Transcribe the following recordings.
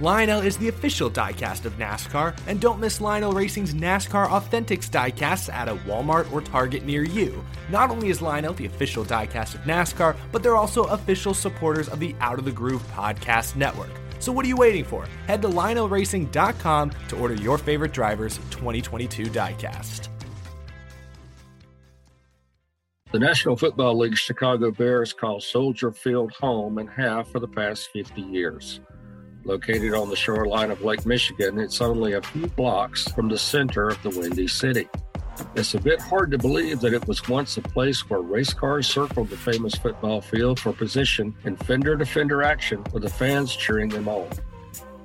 Lionel is the official diecast of NASCAR, and don't miss Lionel Racing's NASCAR Authentics diecasts at a Walmart or Target near you. Not only is Lionel the official diecast of NASCAR, but they're also official supporters of the Out of the Groove podcast network. So what are you waiting for? Head to lionelracing.com to order your favorite driver's 2022 diecast. The National Football League Chicago Bears call Soldier Field home and have for the past 50 years. Located on the shoreline of Lake Michigan, it's only a few blocks from the center of the Windy City. It's a bit hard to believe that it was once a place where race cars circled the famous football field for position in fender to fender action with the fans cheering them on.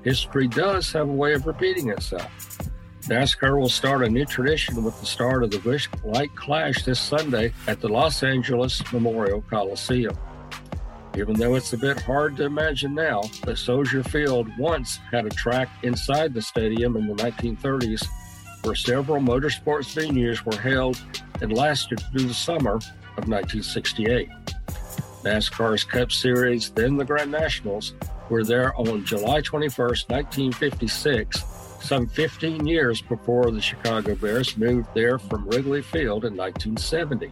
History does have a way of repeating itself. NASCAR will start a new tradition with the start of the Busch Light Clash this Sunday at the Los Angeles Memorial Coliseum even though it's a bit hard to imagine now, that Soldier Field once had a track inside the stadium in the 1930s where several motorsports venues were held and lasted through the summer of 1968. NASCAR's Cup Series, then the Grand Nationals, were there on July 21, 1956, some 15 years before the Chicago Bears moved there from Wrigley Field in 1970.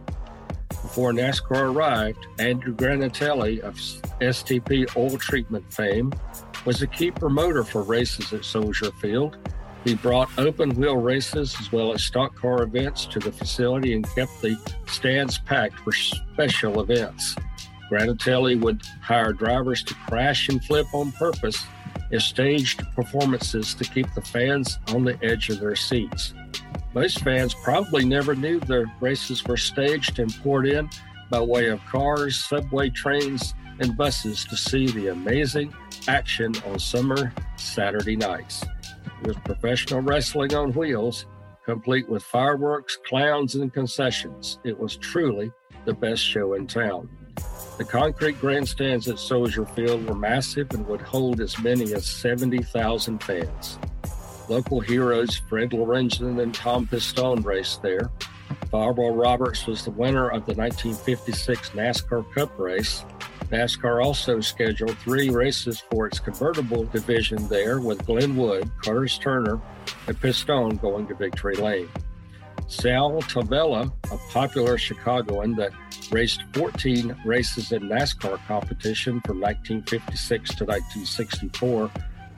Before NASCAR arrived, Andrew Granatelli of STP Oil Treatment fame was a key promoter for races at Soldier Field. He brought open wheel races as well as stock car events to the facility and kept the stands packed for special events. Granatelli would hire drivers to crash and flip on purpose and staged performances to keep the fans on the edge of their seats. Most fans probably never knew the races were staged and poured in by way of cars, subway trains, and buses to see the amazing action on summer Saturday nights. It was professional wrestling on wheels, complete with fireworks, clowns, and concessions. It was truly the best show in town. The concrete grandstands at Soldier Field were massive and would hold as many as 70,000 fans. Local heroes Fred Lorenzen and Tom Pistone raced there. Fireball Roberts was the winner of the 1956 NASCAR Cup race. NASCAR also scheduled three races for its convertible division there, with Glenn Wood, Curtis Turner, and Pistone going to Victory Lane. Sal Tovella, a popular Chicagoan that raced 14 races in NASCAR competition from 1956 to 1964,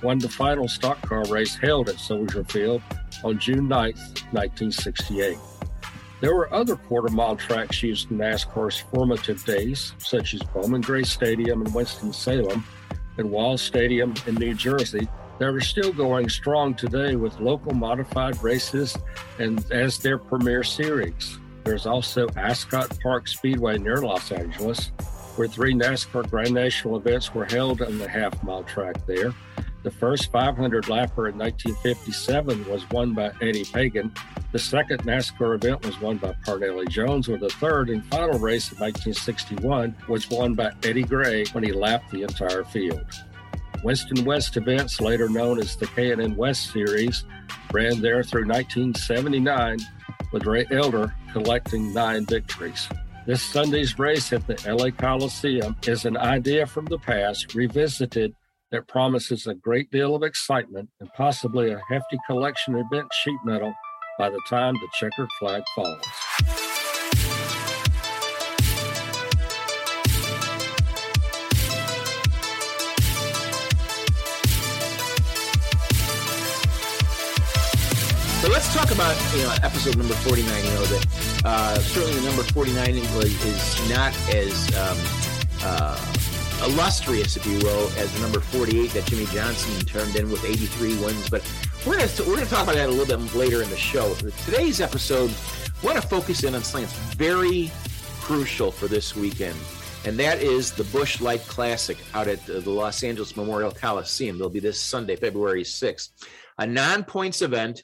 won the final stock car race held at Soldier Field on June 9, 1968. There were other quarter mile tracks used in NASCAR's formative days, such as Bowman Gray Stadium in Winston-Salem and Wall Stadium in New Jersey, that are still going strong today with local modified races and as their premier series. There's also Ascot Park Speedway near Los Angeles, where three NASCAR Grand National events were held on the half mile track there. The first 500 lapper in 1957 was won by Eddie Pagan. The second NASCAR event was won by Parnelli Jones, where the third and final race in 1961 was won by Eddie Gray when he lapped the entire field. Winston West events, later known as the K&N West Series, ran there through 1979 with Ray Elder collecting nine victories. This Sunday's race at the LA Coliseum is an idea from the past revisited that promises a great deal of excitement and possibly a hefty collection of bent sheet metal by the time the checkered flag falls. So let's talk about you know episode number forty nine. You know that uh, certainly the number forty nine is not as um, uh, illustrious, if you will, as the number 48 that Jimmie Johnson turned in with 83 wins. But we're going to we're going to talk about that a little bit later in the show. Today's episode, we want to focus in on something that's very crucial for this weekend, and that is the Busch Light Classic out at the Los Angeles Memorial Coliseum. They'll be this Sunday, February 6th, a non-points event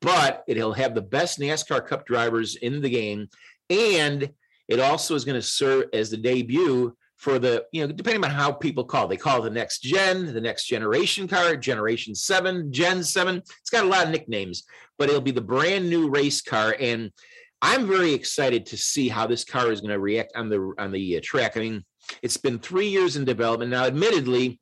but it'll have the best NASCAR Cup drivers in the game, and it also is going to serve as the debut for the you know depending on how people call it. they call the next gen the next generation car generation 7 gen 7 it's got a lot of nicknames but it'll be the brand new race car and i'm very excited to see how this car is going to react on the on the uh, track i mean it's been three years in development now admittedly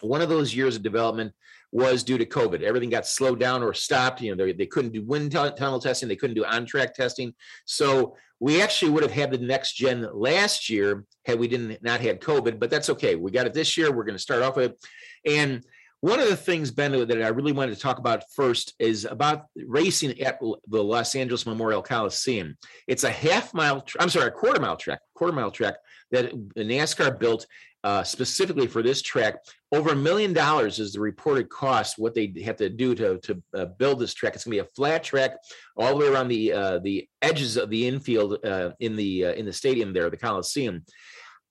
one of those years of development was due to COVID. Everything got slowed down or stopped. You know, they, they couldn't do wind tunnel testing, they couldn't do on track testing. So we actually would have had the next gen last year had we didn't not had COVID, but that's okay. We got it this year. We're going to start off with it. And one of the things, Ben, that I really wanted to talk about first is about racing at the Los Angeles Memorial Coliseum. It's a half mile, I'm sorry, a quarter mile track, quarter mile track that NASCAR built uh, specifically for this track. Over a million dollars is the reported cost. What they have to do to to uh, build this track. It's going to be a flat track all the way around the uh, the edges of the infield uh, in the uh, in the stadium there, the Coliseum.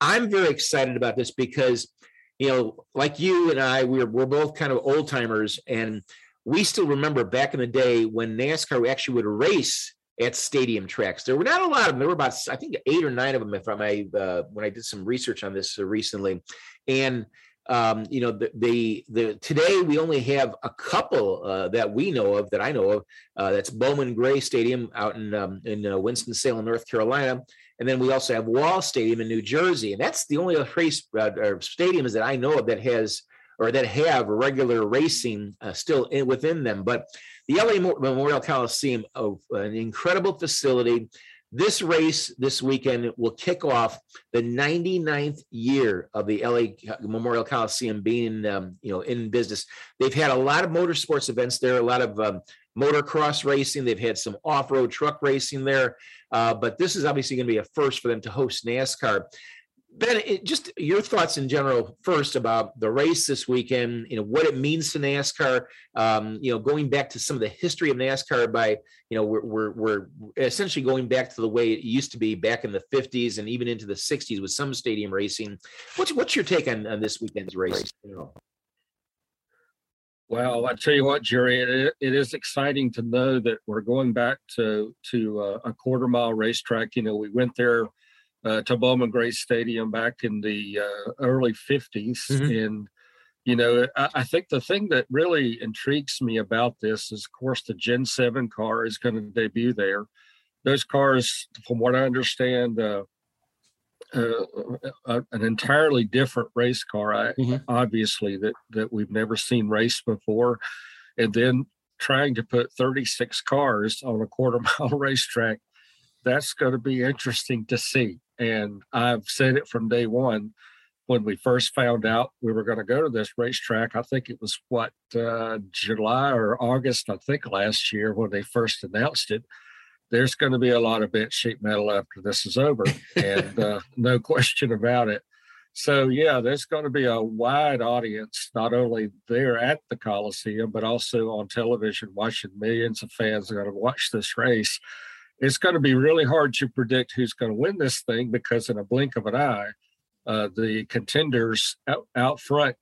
I'm very excited about this because you know, like you and I, we're we're both kind of old timers, and we still remember back in the day when NASCAR actually would race at stadium tracks. There were not a lot of them. There were about, I think, eight or nine of them. If I uh, when I did some research on this recently, and um, you know, the, the, the today we only have a couple uh, that we know of that I know of. Uh, that's Bowman Gray Stadium out in um, in uh, Winston Salem, North Carolina, and then we also have Wall Stadium in New Jersey, and that's the only race uh, stadiums that I know of that has or that have regular racing still in, within them, but the LA Memorial Coliseum, an incredible facility. This race this weekend will kick off the 99th year of the LA Memorial Coliseum being, um, you know, in business. They've had a lot of motorsports events there, a lot of um, motocross racing. They've had some off-road truck racing there, uh, but this is obviously going to be a first for them to host NASCAR. Ben, it, just your thoughts in general first about the race this weekend. You know what it means to NASCAR. Um, you know, going back to some of the history of NASCAR by you know we're, we're we're essentially going back to the way it used to be back in the '50s and even into the '60s with some stadium racing. What's what's your take on, on this weekend's race? Well, I tell you what, Jerry, it, it is exciting to know that we're going back to to uh, a quarter mile racetrack. You know, we went there uh, to Bowman Gray Stadium back in the uh, early 50s. Mm-hmm. And, you know, I, I, think the thing that really intrigues me about this is, of course, the Gen 7 car is going to debut there. Those cars, from what I understand, uh, uh, uh an entirely different race car, I, mm-hmm. obviously, that, that we've never seen race before. And then trying to put 36 cars on a quarter mile racetrack that's going to be interesting to see. And I've said it from day one when we first found out we were going to go to this racetrack. I think it was what uh, July or August, I think last year when they first announced it. There's going to be a lot of bent sheet metal after this is over, and uh, no question about it. So yeah, there's going to be a wide audience, not only there at the Coliseum, but also on television, watching millions of fans are going to watch this race it's going to be really hard to predict who's going to win this thing because in a blink of an eye, uh, the contenders out, out front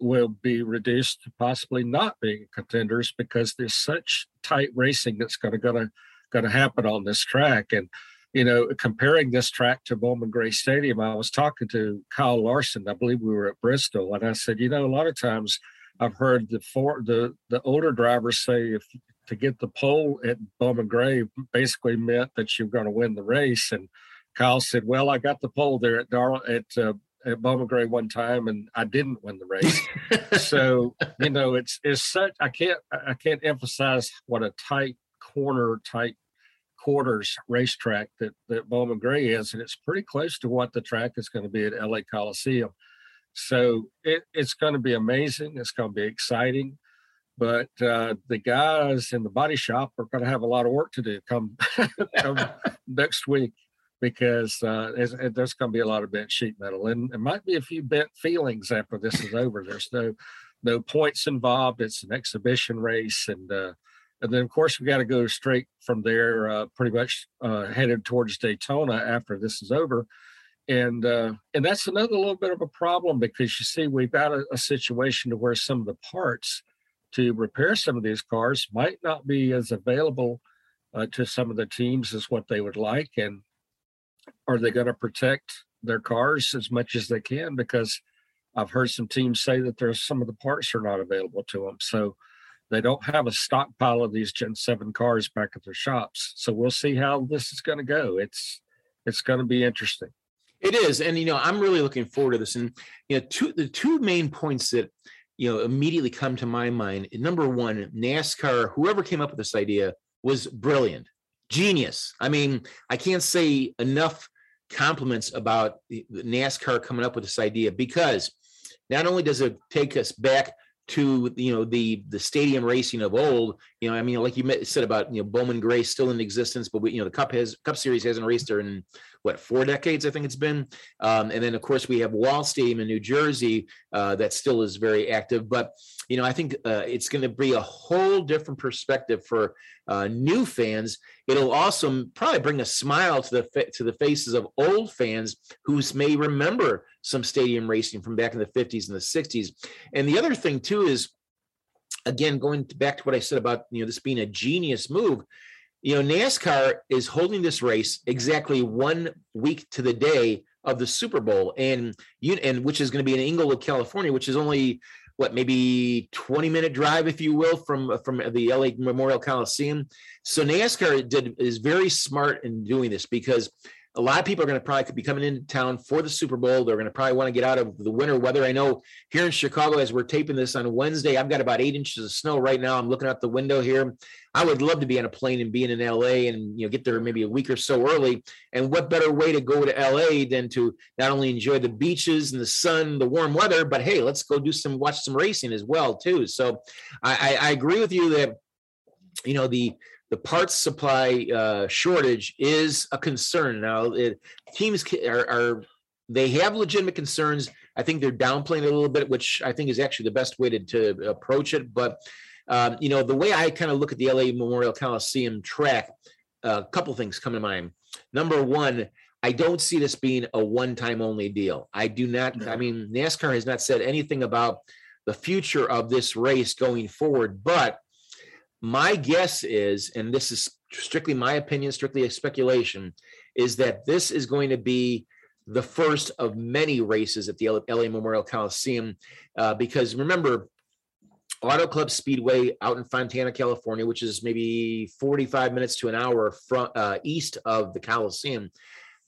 will be reduced to possibly not being contenders because there's such tight racing that's going to going to going to happen on this track. And you know comparing this track to Bowman Gray Stadium I was talking to Kyle Larson I believe we were at Bristol and I said you know a lot of times I've heard the four the the older drivers say if to get the pole at Bowman Gray basically meant that you're going to win the race. And Kyle said, "Well, I got the pole there at Dar at uh, at Bowman Gray one time, and I didn't win the race. so you know, it's it's such I can't I can't emphasize what a tight corner, tight quarters racetrack that that Bowman Gray is, and it's pretty close to what the track is going to be at LA Coliseum. So it, it's going to be amazing. It's going to be exciting but uh, the guys in the body shop are going to have a lot of work to do come, come next week because uh, there's, there's going to be a lot of bent sheet metal and it might be a few bent feelings after this is over. There's no no points involved. It's an exhibition race, and uh, and then of course we got to go straight from there, uh, pretty much uh, headed towards Daytona after this is over. And uh, and that's another little bit of a problem because you see we've got a, a situation to where some of the parts to repair some of these cars might not be as available uh, to some of the teams as what they would like. And are they going to protect their cars as much as they can? Because I've heard some teams say that there's some of the parts are not available to them. So they don't have a stockpile of these Gen 7 cars back at their shops. So we'll see how this is going to go. It's it's going to be interesting. It is, and you know, I'm really looking forward to this. And you know, two the two main points that you know immediately come to my mind. Number one, NASCAR. Whoever came up with this idea was brilliant, genius. I mean, I can't say enough compliments about NASCAR coming up with this idea because not only does it take us back to you know the the stadium racing of old you know i mean like you said about you know bowman gray still in existence but we, you know the cup has cup series hasn't raced there in what four decades i think it's been? Um, and then of course we have wall stadium in new jersey uh, that still is very active. But you know i think uh, it's going to be a whole different perspective for uh, new fans. It'll also probably bring a smile to the to the faces of old fans who may remember some stadium racing from back in the 50s and the 60s and the other thing too is again going back to what i said about you know this being a genius move you know, NASCAR is holding this race exactly one week to the day of the Super Bowl, and you and which is going to be in Inglewood, California, which is only what maybe 20 minute drive, if you will, from from the LA Memorial Coliseum. So NASCAR did is very smart in doing this because a lot of people are going to probably be coming into town for the Super Bowl. They're going to probably want to get out of the winter weather. I know here in Chicago, as we're taping this on Wednesday, I've got about eight inches of snow right now. I'm looking out the window here. I would love to be on a plane and be in LA and you know get there maybe a week or so early. And what better way to go to LA than to not only enjoy the beaches and the sun, the warm weather, but hey, let's go do some watch some racing as well too. So I, I, I agree with you that you know the the parts supply uh, shortage is a concern. Now, it, teams are, are, they have legitimate concerns. I think they're downplaying it a little bit, which I think is actually the best way to, to approach it. But um, you know, the way I kind of look at the LA Memorial Coliseum track, uh, a couple things come to mind. Number one, I don't see this being a one-time only deal. I do not. No. I mean, NASCAR has not said anything about the future of this race going forward, but my guess is, and this is strictly my opinion, strictly a speculation, is that this is going to be the first of many races at the LA Memorial Coliseum. Uh, because remember, Auto Club Speedway out in Fontana, California, which is maybe 45 minutes to an hour from uh, east of the Coliseum,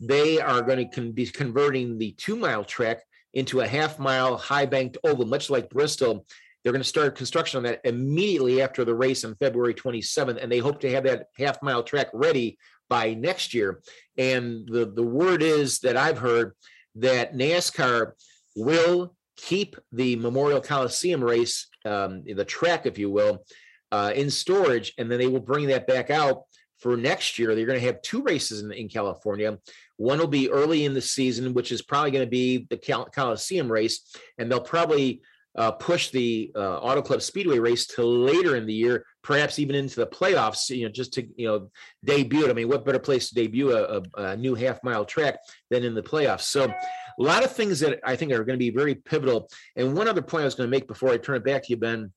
they are going to con- be converting the two mile track into a half mile high banked oval, much like Bristol. They're going to start construction on that immediately after the race on February 27th, and they hope to have that half mile track ready by next year. And the, the word is that I've heard that NASCAR will keep the Memorial Coliseum race, um, the track, if you will, uh, in storage, and then they will bring that back out for next year. They're going to have two races in, in California. One will be early in the season, which is probably going to be the Col- Coliseum race, and they'll probably uh, push the uh, Auto Club Speedway race to later in the year, perhaps even into the playoffs. You know, just to you know debut. I mean, what better place to debut a, a, a new half mile track than in the playoffs? So, a lot of things that I think are going to be very pivotal. And one other point I was going to make before I turn it back to you, Ben,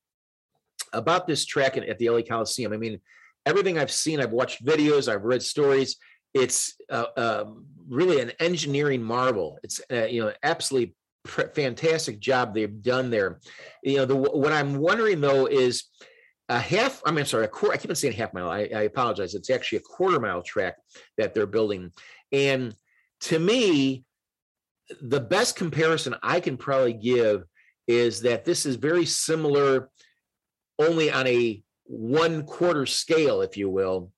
about this track at the LA Coliseum. I mean, everything I've seen, I've watched videos, I've read stories. It's uh, um, really an engineering marvel. It's uh, you know absolutely fantastic job they've done there. You know, the, what I'm wondering though is a half. I mean, I'm sorry, a quarter. I keep on saying half mile. I, I apologize. It's actually a quarter mile track that they're building, and to me, the best comparison I can probably give is that this is very similar, only on a one quarter scale, if you will,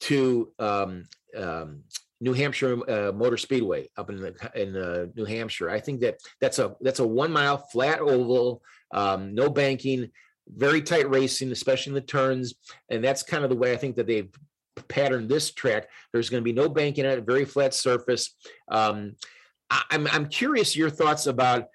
to um, um, New Hampshire uh, Motor Speedway up in the, in uh, New Hampshire. I think that that's a that's a one mile flat oval, um, no banking, very tight racing, especially in the turns, and that's kind of the way I think that they've patterned this track. There's going to be no banking at a very flat surface. Um, I, I'm I'm curious your thoughts about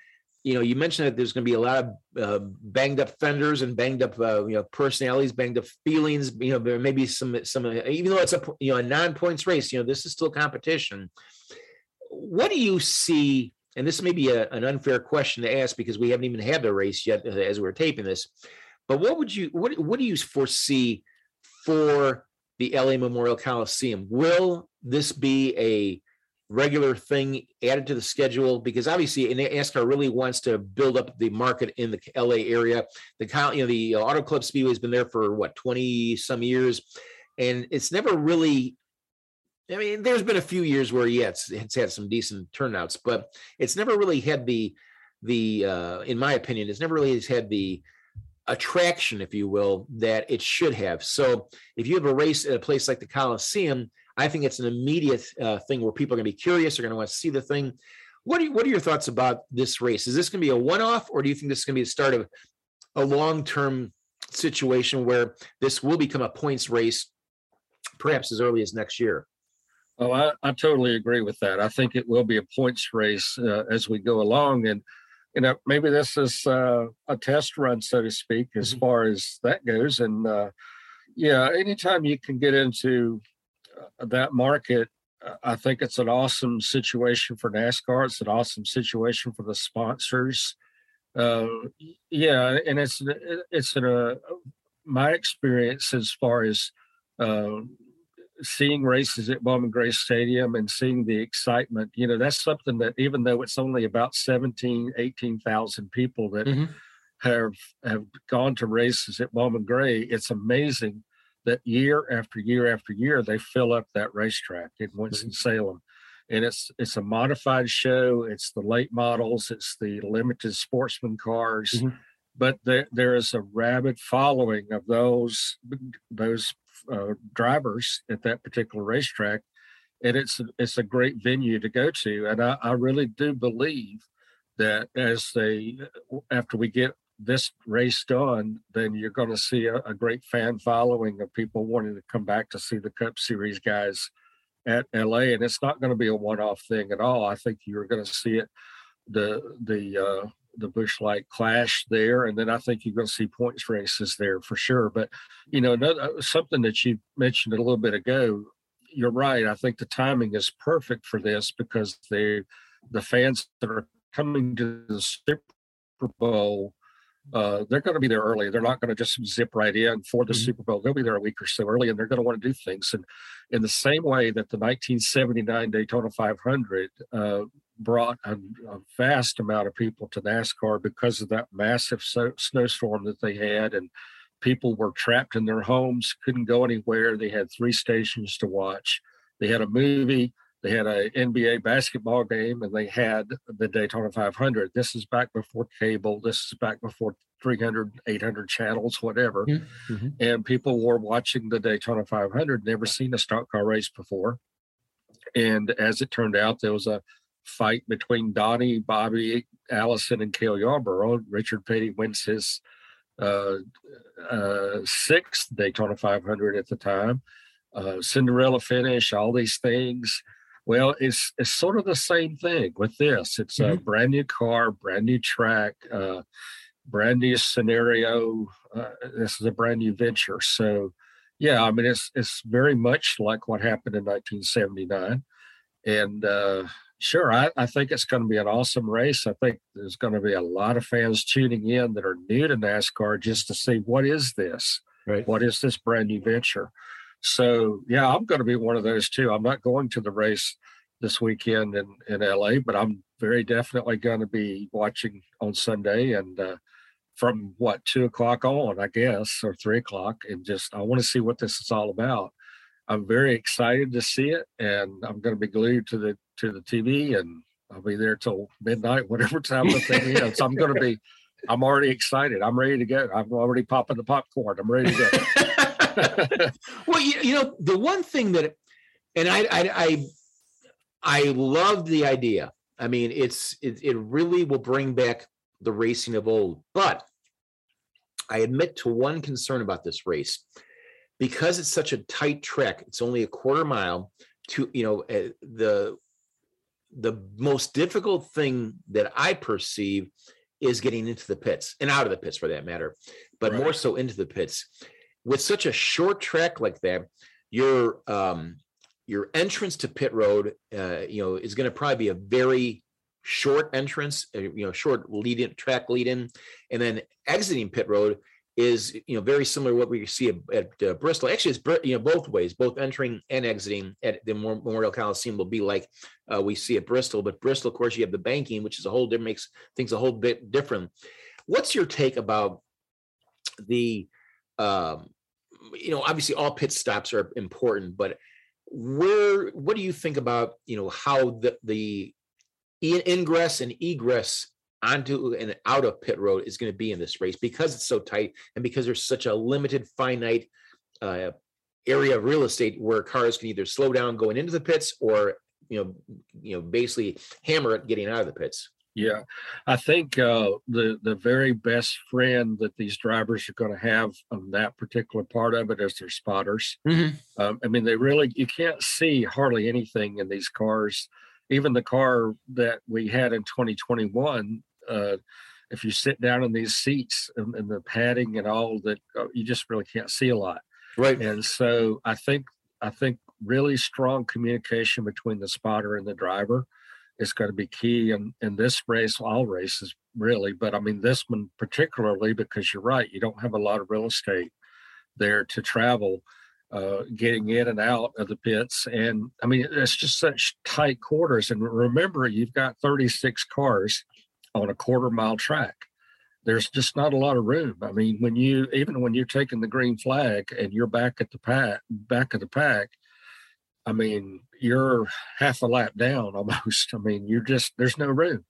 you know, you mentioned that there's going to be a lot of uh, banged up fenders and banged up, uh, you know, personalities, banged up feelings. You know, there may be some, some, even though it's a, you know, a non-points race, you know, this is still competition. What do you see? And this may be a, an unfair question to ask because we haven't even had the race yet as we're taping this. But what would you what what do you foresee for the LA Memorial Coliseum? Will this be a regular thing added to the schedule? Because obviously, NASCAR really wants to build up the market in the LA area. The you know the Auto Club Speedway has been there for what twenty some years, and it's never really. I mean, there's been a few years where yeah, it's, it's had some decent turnouts, but it's never really had the the uh, in my opinion, it's never really has had the attraction, if you will, that it should have. So if you have a race at a place like the Coliseum, I think it's an immediate uh, thing where people are going to be curious. They're going to want to see the thing. What are you, what are your thoughts about this race? Is this going to be a one off, or do you think this is going to be the start of a long term situation where this will become a points race, perhaps as early as next year? Oh, I, I totally agree with that. I think it will be a points race uh, as we go along, and you know maybe this is uh, a test run, so to speak, as mm-hmm. far as that goes. And uh, yeah, anytime you can get into uh, that market, uh, I think it's an awesome situation for NASCAR. It's an awesome situation for the sponsors. Uh, yeah, and it's it's in a my experience as far as uh, seeing races at Bowman Gray Stadium and seeing the excitement. You know, that's something that even though it's only about 17, 18,000 people that mm-hmm. have have gone to races at Bowman Gray, it's amazing that year after year after year they fill up that racetrack in Winston Salem. And it's it's a modified show. It's the late models. It's the limited sportsman cars, mm-hmm. but there there is a rabid following of those those uh, drivers at that particular racetrack, and it's it's a great venue to go to. And I, I really do believe that as they after we get this race done, then you're going to see a, a, great fan following of people wanting to come back to see the Cup Series guys at LA. And it's not going to be a one-off thing at all. I think you're going to see it the the uh, the Busch Light Clash there, and then I think you're going to see points races there for sure. But you know, another, uh, something that you mentioned a little bit ago, you're right. I think the timing is perfect for this because they the fans that are coming to the Super Bowl uh, they're going to be there early. They're not going to just zip right in for the mm-hmm. Super Bowl. They'll be there a week or so early, and they're going to want to do things. And in the same way that the 1979 Daytona 500 uh, brought a, a, vast amount of people to NASCAR because of that massive so, snowstorm that they had, and people were trapped in their homes, couldn't go anywhere. They had three stations to watch. They had a movie they had an NBA basketball game and they had the Daytona 500. This is back before cable. This is back before 300, 800 channels, whatever. Mm-hmm. mm-hmm. And people were watching the Daytona 500, never seen a stock car race before. And as it turned out, there was a fight between Donnie, Bobby, Allison, and Cale Yarborough. Richard Petty wins his uh, uh, sixth Daytona 500 at the time. Uh, Cinderella finish, all these things. Well, it's it's sort of the same thing with this. It's mm-hmm. a brand new car, brand new track, uh, brand new scenario. Uh, this is a brand new venture. So, yeah, I mean, it's it's very much like what happened in 1979, and uh, sure, I, I think it's going to be an awesome race. I think there's going to be a lot of fans tuning in that are new to NASCAR just to see what is this, right. what is this brand new venture. So yeah, I'm going to be one of those too. I'm not going to the race this weekend in in LA, but I'm very definitely going to be watching on Sunday and uh, from what two o'clock on, I guess, or three o'clock, and just I want to see what this is all about. I'm very excited to see it, and I'm going to be glued to the to the TV, and I'll be there till midnight, whatever time the thing is. So I'm going to be. I'm already excited. I'm ready to go. I'm already popping the popcorn. I'm ready to go. well, you, you know, the one thing that, and I, I, I, I love the idea. I mean, it's it, it really will bring back the racing of old. But I admit to one concern about this race because it's such a tight track. It's only a quarter mile. To you know, uh, the the most difficult thing that I perceive is getting into the pits and out of the pits for that matter, but right. more so into the pits with such a short track like that, your um, your entrance to pit road, uh, you know, is going to probably be a very short entrance, uh, you know, short lead in track lead in, and then exiting pit road is you know very similar to what we see at, at uh, Bristol. Actually, it's you know both ways, both entering and exiting at the Memorial Coliseum will be like uh, we see at Bristol. But Bristol, of course, you have the banking, which is a whole different makes things a whole bit different. What's your take about the um, you know obviously all pit stops are important, but where what do you think about you know how the the ingress and egress onto and out of pit road is going to be in this race because it's so tight and because there's such a limited finite uh, area of real estate where cars can either slow down going into the pits or you know you know basically hammer it getting out of the pits yeah i think uh, the the very best friend that these drivers are going to have on that particular part of it is their spotters mm-hmm. um, i mean they really you can't see hardly anything in these cars even the car that we had in 2021 uh, if you sit down in these seats and, and the padding and all that, uh, you just really can't see a lot. Right. And so I think I think really strong communication between the spotter and the driver is going to be key in, in this race, all races really, but I mean this one particularly because you're right, you don't have a lot of real estate there to travel, uh, getting in and out of the pits. And I mean, it's just such tight quarters. And remember, you've got 36 cars on a quarter mile track. There's just not a lot of room. I mean, when you even when you're taking the green flag and you're back at the pack, back of the pack, I mean, you're half a lap down almost. I mean, you're just there's no room,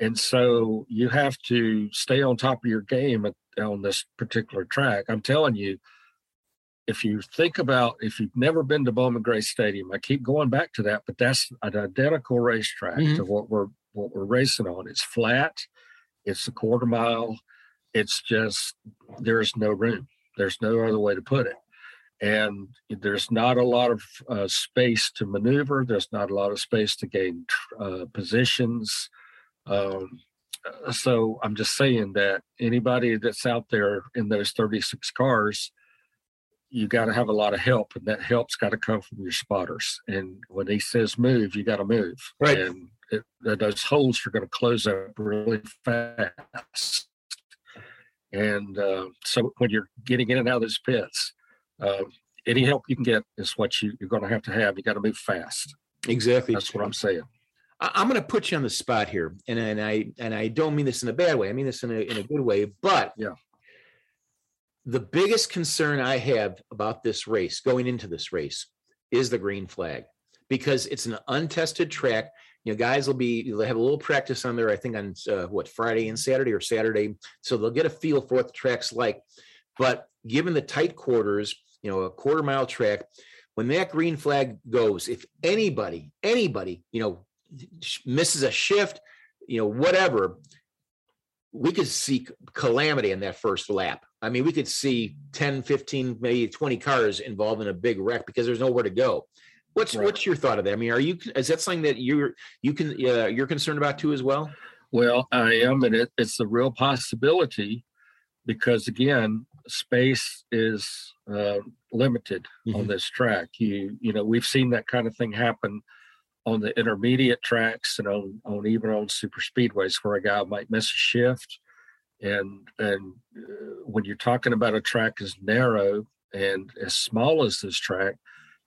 and so you have to stay on top of your game at, on this particular track. I'm telling you, if you think about if you've never been to Bowman Gray Stadium, I keep going back to that, but that's an identical racetrack mm-hmm. to what we're what we're racing on. It's flat, it's a quarter mile, it's just there's no room. There's no other way to put it. And there's not a lot of uh, space to maneuver. There's not a lot of space to gain uh, positions. Um, uh, so I'm just saying that anybody that's out there in those 36 cars, you got to have a lot of help, and that help's got to come from your spotters. And when he says move, you got to move. Right. And it, those holes are going to close up really fast. And uh, so when you're getting in and out of those pits, uh, any help you can get is what you, you're going to have to have. You got to move fast. Exactly. That's what I'm saying. I'm going to put you on the spot here, and, and I and I don't mean this in a bad way. I mean this in a in a good way. But yeah, the biggest concern I have about this race, going into this race, is the green flag because it's an untested track you know, guys will be they'll have a little practice on there. I think on uh, what Friday and Saturday or Saturday, so they'll get a feel for what the track's like. But given the tight quarters, you know, a quarter mile track, when that green flag goes, if anybody, anybody, you know, misses a shift, you know, whatever, we could see calamity in that first lap. I mean, we could see 10, 15, maybe 20 cars involved in a big wreck because there's nowhere to go. What's right. what's your thought of that? I mean, are you is that something that you're you can uh, you're concerned about too as well? Well, I am, and it, it's a real possibility because again, space is uh, limited mm-hmm. on this track. You you know we've seen that kind of thing happen on the intermediate tracks and on, on even on super speedways where a guy might miss a shift and and uh, when you're talking about a track as narrow and as small as this track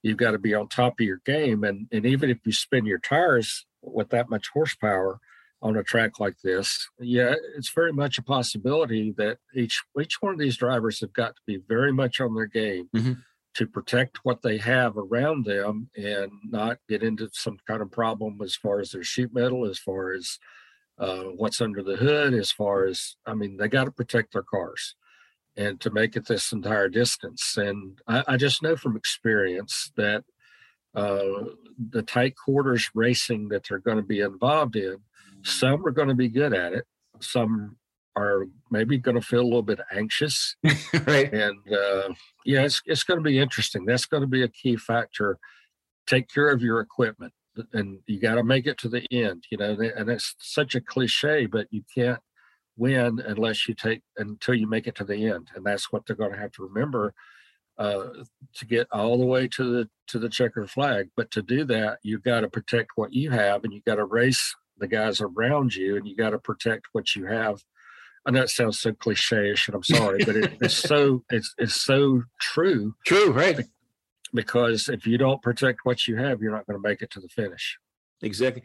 you've got to be on top of your game. And, and even if you spin your tires with that much horsepower on a track like this, yeah, it's very much a possibility that each each one of these drivers have got to be very much on their game mm-hmm. to protect what they have around them and not get into some kind of problem as far as their sheet metal, as far as uh, what's under the hood, as far as I mean, they got to protect their cars and to make it this entire distance. And I, I just know from experience that uh, the tight quarters racing that they're going to be involved in, some are going to be good at it. Some are maybe going to feel a little bit anxious. right. And uh, yeah, it's, it's going to be interesting. That's going to be a key factor. Take care of your equipment and you got to make it to the end, you know, and it's such a cliche, but you can't win unless you take until you make it to the end and that's what they're going to have to remember uh, to get all the way to the to the checkered flag but to do that you've got to protect what you have and you got to race the guys around you and you got to protect what you have I know it sounds so cliche-ish, and I'm sorry, but it, it's so it's it's so true. True, right? Because if you don't protect what you have, you're not going to make it to the finish. Exactly.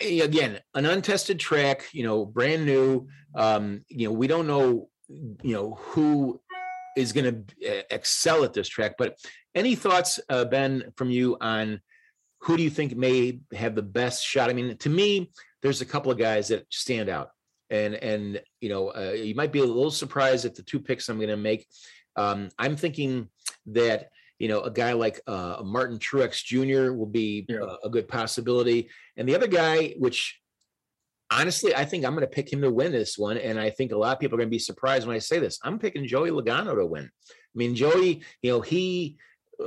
Again, an untested track, you know, brand new. Um, you know, we don't know, you know, who is going to uh, excel at this track. But any thoughts, uh, Ben, from you on who do you think may have the best shot? I mean, to me, there's a couple of guys that stand out, and and you know, uh, you might be a little surprised at the two picks I'm going to make. Um, I'm thinking that you know a guy like uh, Martin Truex Jr. will be yeah. a good possibility, and the other guy, which honestly, I think I'm going to pick him to win this one. And I think a lot of people are going to be surprised when I say this. I'm picking Joey Logano to win. I mean, Joey, you know, he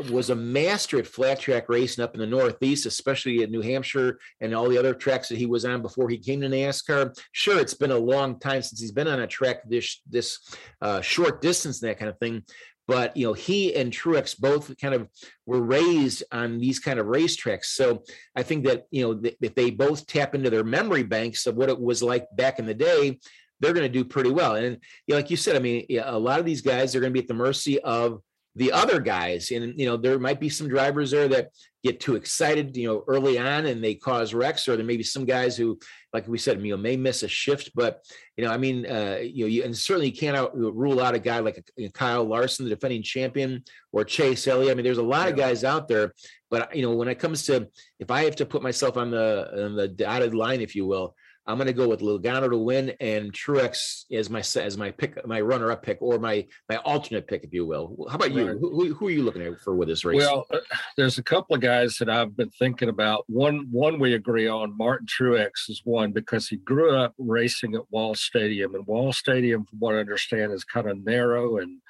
was a master at flat track racing up in the Northeast, especially at New Hampshire and all the other tracks that he was on before he came to NASCAR. Sure, it's been a long time since he's been on a track this this uh, short distance and that kind of thing. But you know, he and Truex both kind of were raised on these kind of racetracks. So I think that you know, if they both tap into their memory banks of what it was like back in the day, they're going to do pretty well. And you know, like you said, I mean, a lot of these guys are going to be at the mercy of the other guys. And you know there might be some drivers there that get too excited you know early on and they cause wrecks or there may be some guys who like we said you know may miss a shift. But you know i mean uh you know you, and certainly you can't out, rule out a guy like a, a kyle larson the defending champion or chase elliott. I mean there's a lot yeah. of guys out there. But you know when it comes to if i have to put myself on the on the dotted line if you will I'm going to go with Logano to win and Truex as my as my pick, my runner-up pick, or my my alternate pick, if you will. How about you? Who, who, are you looking at for with this race? Well, uh, there's a couple of guys that I've been thinking about. One one we agree on. Martin Truex is one because he grew up racing at Wall Stadium, and Wall Stadium, from what I understand, is kind of narrow and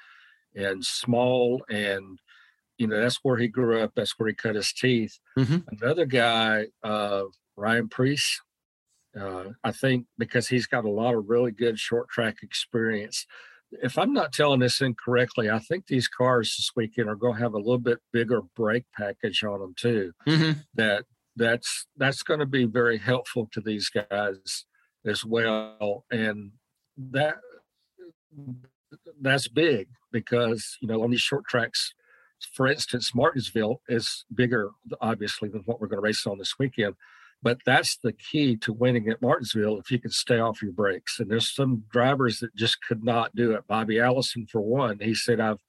and small, and you know that's where he grew up. That's where he cut his teeth. Mm-hmm. Another guy, uh, Ryan Preece uh, I think because he's got a lot of really good short track experience. If I'm not telling this incorrectly, I think these cars this weekend are going to have a little bit bigger brake package on them too. Mm-hmm. That that's that's going to be very helpful to these guys as well, and that that's big because you know on these short tracks for instance martinsville is bigger obviously than what we're going to race on this weekend but that's the key to winning at Martinsville if you can stay off your brakes. And there's some drivers that just could not do it. Bobby Allison, for one, he said, I've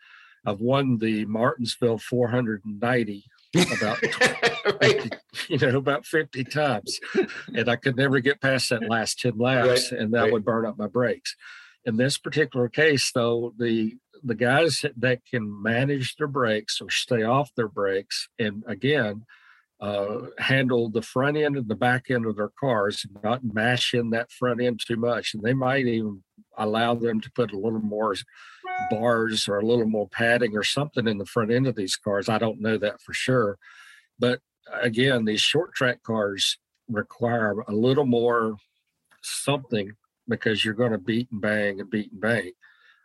I've won the Martinsville 490 about 50, you know about 50 times and i could never get past that last 10 laps right. and that right. would burn up my brakes in this particular case though the the guys that can manage their brakes or stay off their brakes and again uh, handle the front end and the back end of their cars not mash in that front end too much. And they might even allow them to put a little more bars or a little more padding or something in the front end of these cars. I don't know that for sure. But again, these short track cars require a little more something because you're going to beat and bang and beat and bang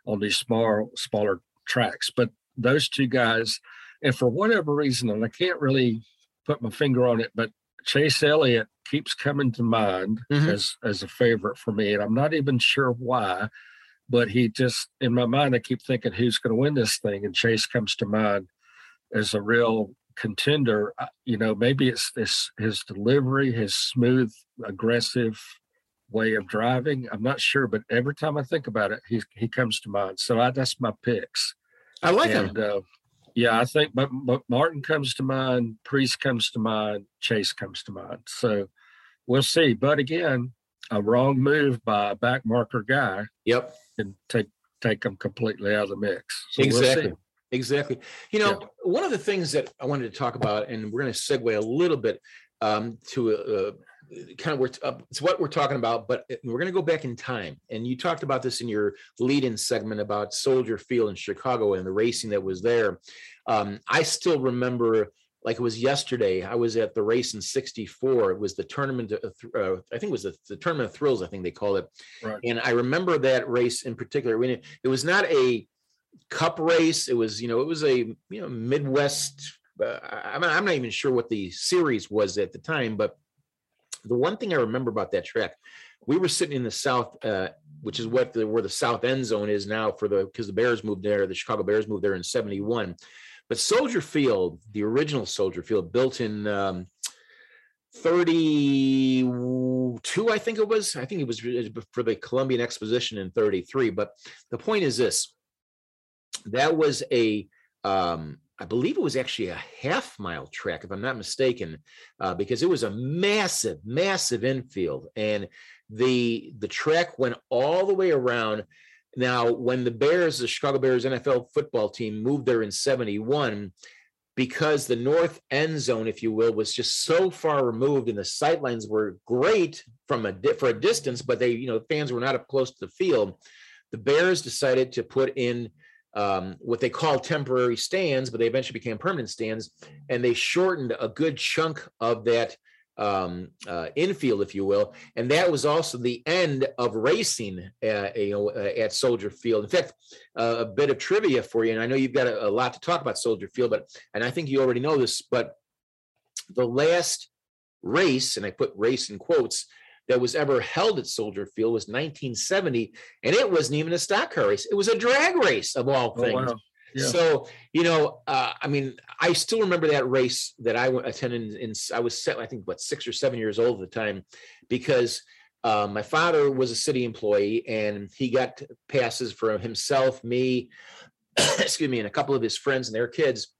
on these small, smaller tracks. But those two guys, and for whatever reason, and I can't really put my finger on it, but Chase Elliott keeps coming to mind mm-hmm. as as a favorite for me, and I'm not even sure why. But he just in my mind, I keep thinking who's going to win this thing, and Chase comes to mind as a real contender. You know, maybe it's this his delivery, his smooth, aggressive way of driving. I'm not sure, but every time I think about it, he he comes to mind. So I, that's my picks. I like and, him. Uh, yeah, I think, but, but Martin comes to mind, Preece comes to mind, Chase comes to mind. So we'll see. But again, a wrong move by a back marker guy. Yep. Can take take them completely out of the mix. So exactly. We'll exactly. You know, yeah. one of the things that I wanted to talk about, and we're going to segue a little bit um, to uh, kind of we're uh, it's what we're talking about, but we're going to go back in time. And you talked about this in your lead-in segment about Soldier Field in Chicago and the racing that was there. Um, I still remember like it was yesterday. I was at the race in '64. It was the tournament. Uh, I think it was the, the, tournament of thrills. I think they called it. Right. And I remember that race in particular. When it, it was not a cup race. It was you know it was a you know Midwest. Uh, I'm, I'm not even sure what the series was at the time, but the one thing I remember about that track we were sitting in the south, uh, which is what the where the south end zone is now for the because the Bears moved there, the Chicago Bears moved there in '71. But Soldier Field, the original Soldier Field, built in um, 32, I think it was. I think it was for the Columbian Exposition in 33. But the point is this that was a, um, I believe it was actually a half mile track, if I'm not mistaken, uh, because it was a massive, massive infield. And the the track went all the way around. Now, when the Bears, the Chicago Bears NFL football team, moved there in 71, because the north end zone, if you will, was just so far removed, and the sightlines were great from a for a distance, but they, you know, fans were not up close to the field. The Bears decided to put in um, what they call temporary stands, but they eventually became permanent stands, and they shortened a good chunk of that um, uh, infield, if you will, and that was also the end of racing, uh, you know, uh, at Soldier Field. In fact, uh, a bit of trivia for you, and I know you've got a, a, lot to talk about Soldier Field, but and I think you already know this, but the last race, and I put race in quotes, that was ever held at Soldier Field was 1970, and it wasn't even a stock car race; it was a drag race of all things. Oh, wow. So, you know, uh, I mean, I still remember that race that I attended in, I was, I think, what, six or seven years old at the time, because uh, my father was a city employee and he got passes for himself, me, excuse me, and a couple of his friends and their kids.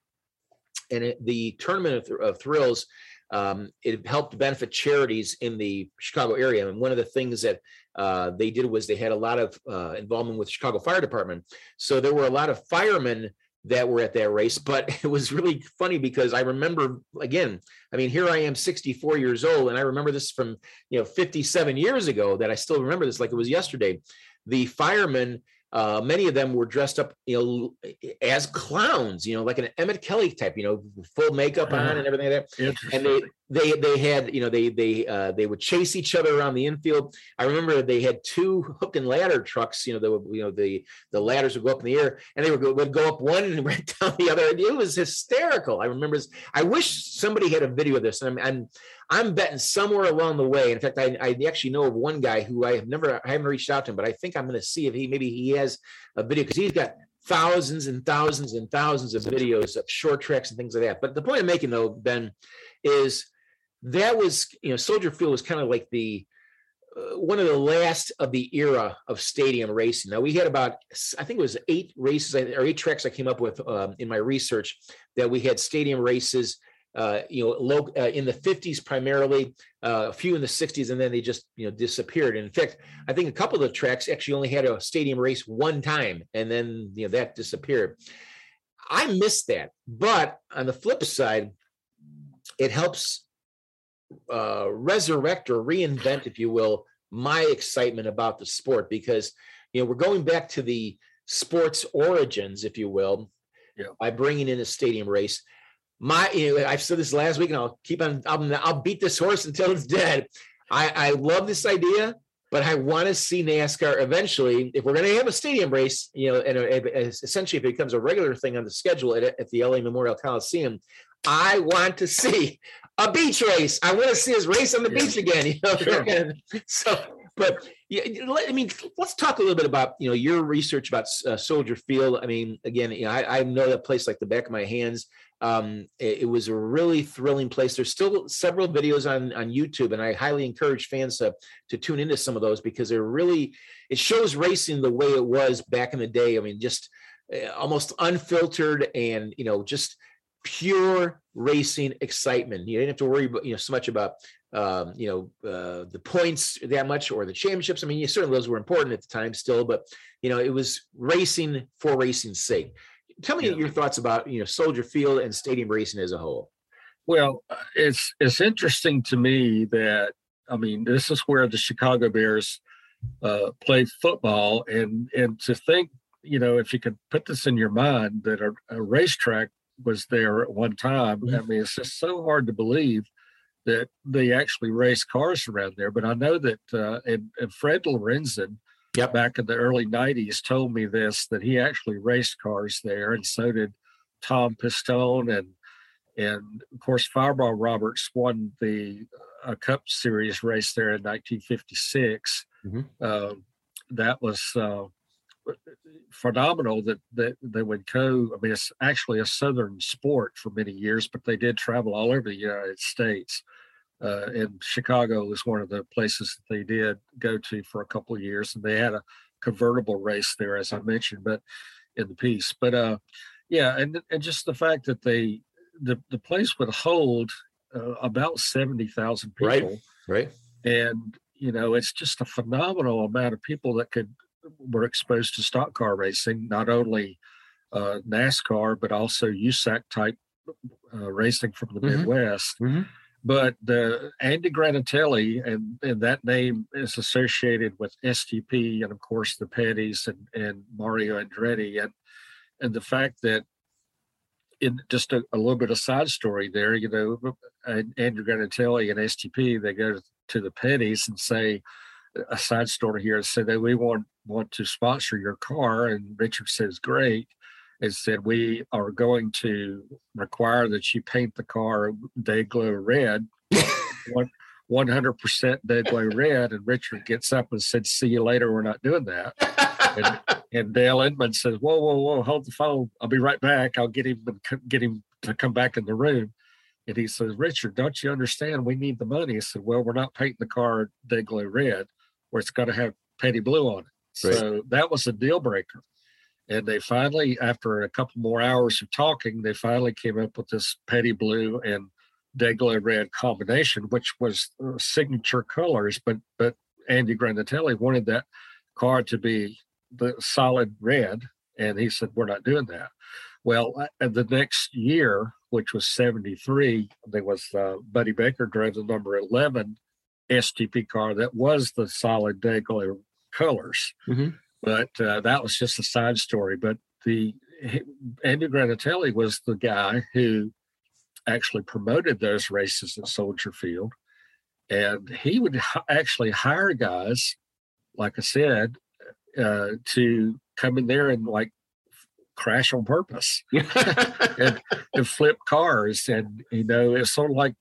And it, the tournament of, of thrills um, it helped benefit charities in the Chicago area. And one of the things that uh, they did was they had a lot of uh, involvement with Chicago Fire Department. So there were a lot of firemen that were at that race. But it was really funny because I remember again, I mean, here I am 64 years old, and I remember this from you know 57 years ago that I still remember this like it was yesterday. The firemen uh, many of them were dressed up, you know, as clowns, you know, like an Emmett Kelly type, you know, full makeup on and everything like that. And they they they had, you know, they they uh, they would chase each other around the infield. I remember they had two hook and ladder trucks, you know, the you know the the ladders would go up in the air and they would go, would go up one and right down the other. It was hysterical. I remember. This, I wish somebody had a video of this. And I'm, I'm I'm betting somewhere along the way. In fact, I, I actually know of one guy who I have never, I haven't reached out to him, but I think I'm going to see if he maybe he has a video because he's got thousands and thousands and thousands of videos of short tracks and things like that. But the point I'm making though, Ben, is that was you know Soldier Field was kind of like the uh, one of the last of the era of stadium racing. Now we had about I think it was eight races or eight tracks I came up with um, in my research that we had stadium races uh, you know, low, uh, in the 50s primarily, uh, a few in the 60s, and then they just you know disappeared. And in fact, I think a couple of the tracks actually only had a stadium race one time, and then you know that disappeared. I missed that, but on the flip side, it helps uh, resurrect or reinvent, if you will, my excitement about the sport because you know we're going back to the sports origins, if you will, yeah. by bringing in a stadium race my you know, I've said this last week, and I'll keep on. I'll, I'll beat this horse until it's dead. I, I love this idea, but I want to see NASCAR eventually. If we're going to have a stadium race, you know, and essentially if it becomes a regular thing on the schedule at, at the LA Memorial Coliseum, I want to see a beach race. I want to see us race on the yeah. beach again. You know, sure. so but yeah, I mean, let's talk a little bit about you know your research about uh, Soldier Field. I mean, again, you know, I, I know that place like the back of my hands. Um, it, it, was a really thrilling place. There's still several videos on on YouTube, and I highly encourage fans to to tune into some of those because they're really it shows racing the way it was back in the day. I mean, just uh, almost unfiltered and you know just pure racing excitement. You didn't have to worry about you know so much about um, you know uh, the points that much or the championships. I mean, you certainly those were important at the time still, but you know it was racing for racing's sake tell me yeah. your thoughts about you know Soldier Field and stadium racing as a whole. Well, it's it's interesting to me that I mean this is where the Chicago Bears uh, play football, and and to think you know if you could put this in your mind that a, a racetrack was there at one time. Mm-hmm. I mean, it's just so hard to believe that they actually race cars around there. But I know that uh, and, and Fred Lorenzen yep. back in the early 90s told me this that he actually raced cars there and so did Tom Pistone and and of course Fireball Roberts won the a Cup Series race there in 1956. Mm-hmm. Uh, that was uh, phenomenal that, that they would go. I mean, it's actually a Southern sport for many years, but they did travel all over the United States. Uh, and Chicago was one of the places that they did go to for a couple of years, and they had a convertible race there, as I mentioned, but in the piece. But uh, yeah, and and just the fact that they the the place would hold uh, about seventy thousand people, right? Right. And you know, it's just a phenomenal amount of people that could were exposed to stock car racing, not only uh, NASCAR but also USAC type uh, racing from the mm-hmm. Midwest. Mm-hmm. But the Andy Granatelli and, and that name is associated with STP and of course the Petties and, and Mario Andretti and and the fact that in just a, a, little bit of side story there, you know, Andrew Granatelli and STP, they go to the Petties and say a side story here say that we want want to sponsor your car, and Richard says great. And said we are going to require that you paint the car day glow red, one hundred percent day glow red. And Richard gets up and said, "See you later. We're not doing that." and, and Dale Inman says, "Whoa, whoa, whoa! Hold the phone. I'll be right back. I'll get him get him to come back in the room." And he says, Richard, don't you understand? We need the money. He said, Well, we're not painting the car Dayglow red, where it's got to have petty blue on it. Right. So that was a deal breaker. And they finally, after a couple more hours of talking, they finally came up with this petty blue and Dayglow red combination, which was uh, signature colors. But but Andy Granatelli wanted that car to be the solid red, and he said, "We're not doing that." Well, uh, the next year, which was 73, there was uh, Buddy Baker drove the number 11 STP car that was the solid Dayglow colors. Mm-hmm. But uh, that was just a side story. But the Andy Granatelli was the guy who actually promoted those races at Soldier Field. And he would actually hire guys, like I said, uh, to come in there and like crash on purpose and, and flip cars. And, you know, it's sort of like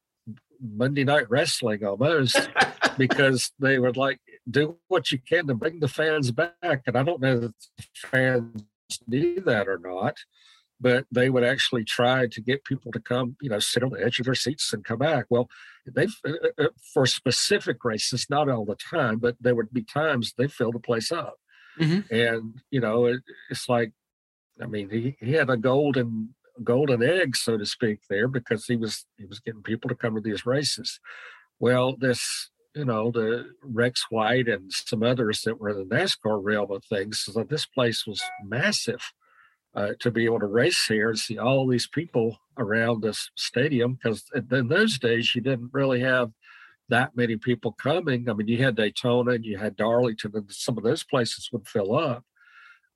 Monday Night Wrestling almost because they would like do what you can to bring the fans back. And I don't know that fans knew that or not, but they would actually try to get people to come, you know, sit on the edge of their seats and come back. Well, they've uh, uh, uh, for specific races, not all the time, but there would be times they fill the place up. Mm-hmm. And you know, it, it's like I mean, he, he had a golden golden egg, so to speak, there because he was he was getting people to come to these races. Well, this you know the Rex White and some others that were in the NASCAR realm of things. So this place was massive uh, to be able to race here and see all these people around this stadium because in those days you didn't really have that many people coming. I mean, you had Daytona and you had Darlington, and some of those places would fill up.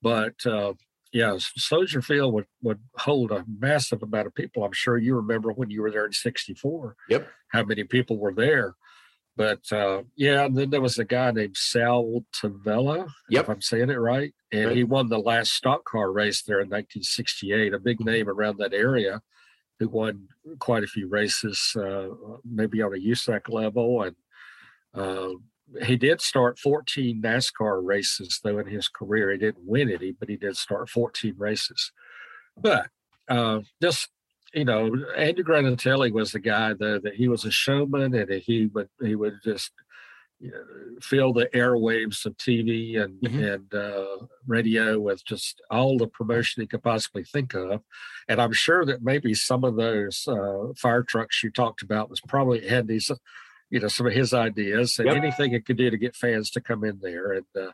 But uh, yeah, Soldier Field would, would hold a massive amount of people. I'm sure you remember when you were there in 64. Yep. How many people were there. But uh, yeah, and then there was a guy named Sal Tovella, yep. if I'm saying it right. And right. he won the last stock car race there in 1968, a big name around that area who won quite a few races, uh, maybe on a USAC level. And uh, he did start 14 NASCAR races though in his career. He didn't win any, but he did start 14 races. But uh, just you know, Andy Granatelli was the guy though that he was a showman and he would he would just you know, fill the airwaves of TV and mm-hmm. and uh, radio with just all the promotion he could possibly think of. And I'm sure that maybe some of those uh, fire trucks you talked about was probably had these you know some of his ideas and yep. anything he could do to get fans to come in there. And uh,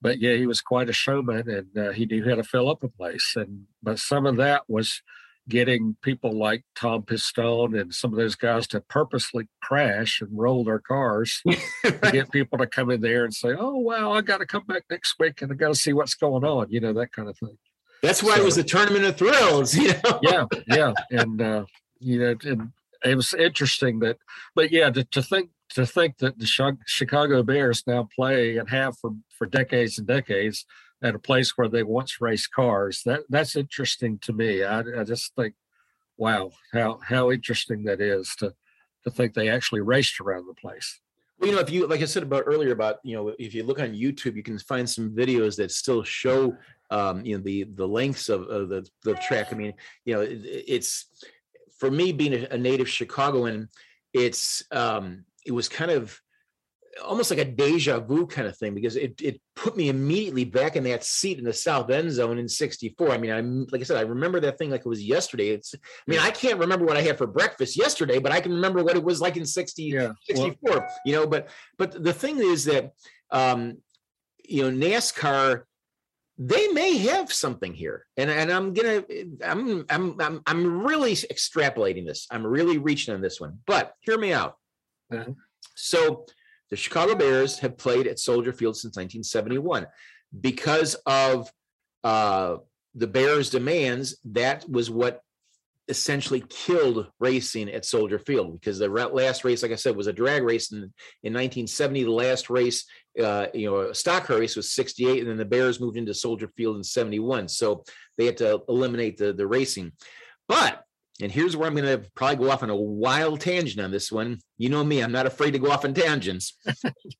but yeah he was quite a showman and uh, he knew how to fill up a place. And but some of that was getting people like tom pistone and some of those guys to purposely crash and roll their cars to get people to come in there and say oh wow i got to come back next week and i got to see what's going on you know that kind of thing. That's why so, it was a tournament of thrills you know? Yeah yeah. And uh you know and it was interesting that, but yeah, to, to think to think that the Chicago Bears now play and have for for decades and decades at a place where they once raced cars. That that's interesting to me. I, I just think, wow, how how interesting that is to to think they actually raced around the place. Well, you know, if you like I said about earlier about you know if you look on YouTube, you can find some videos that still show um, you know the the lengths of, of the the track. I mean, you know, it, it's for me being a, a native Chicagoan, it's um, it was kind of almost like a deja vu kind of thing because it, it put me immediately back in that seat in the south end zone in 64 i mean i'm like i said i remember that thing like it was yesterday. It's i mean i can't remember what i had for breakfast yesterday but i can remember what it was like in 60 yeah, 64 well, you know but but the thing is that um you know nascar they may have something here and, and i'm gonna I'm, I'm i'm i'm really extrapolating this i'm really reaching on this one but hear me out uh-huh. so the Chicago Bears have played at Soldier Field since 1971. Because of uh, the Bears' demands, that was what essentially killed racing at Soldier Field because the last race, like I said, was a drag race in, in 1970. The last race, uh, you know, a stock race was 68, and then the Bears moved into Soldier Field in 71. So they had to eliminate the, the racing. But and here's where I'm going to probably go off on a wild tangent on this one. You know me, I'm not afraid to go off on tangents.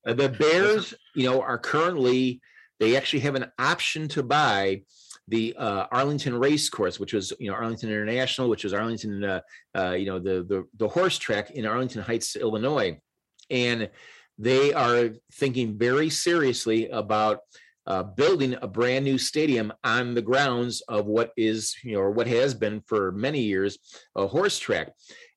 The Bears, you know, are currently, they actually have an option to buy the uh, Arlington Race Course, which was, you know, Arlington International, which was Arlington, uh, uh, you know, the, the, the horse track in Arlington Heights, Illinois. And they are thinking very seriously about uh, building a brand new stadium on the grounds of what is, you know, or what has been for many years a horse track.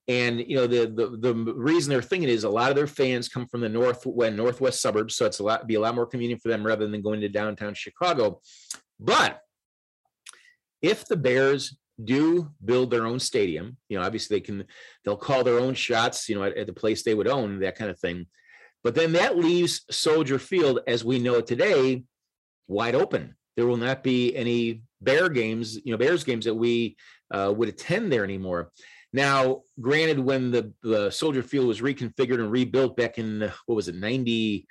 And you know the, the the reason they're thinking is a lot of their fans come from the north when northwest suburbs, so it's a lot be a lot more convenient for them rather than going to downtown Chicago. But if the Bears do build their own stadium, you know, obviously they can they'll call their own shots, you know, at, at the place they would own, that kind of thing. But then that leaves Soldier Field as we know it today wide open. There will not be any Bear games, you know, Bears games that we uh, would attend there anymore. Now, granted, when the, the Soldier Field was reconfigured and rebuilt back in what was it, ninety?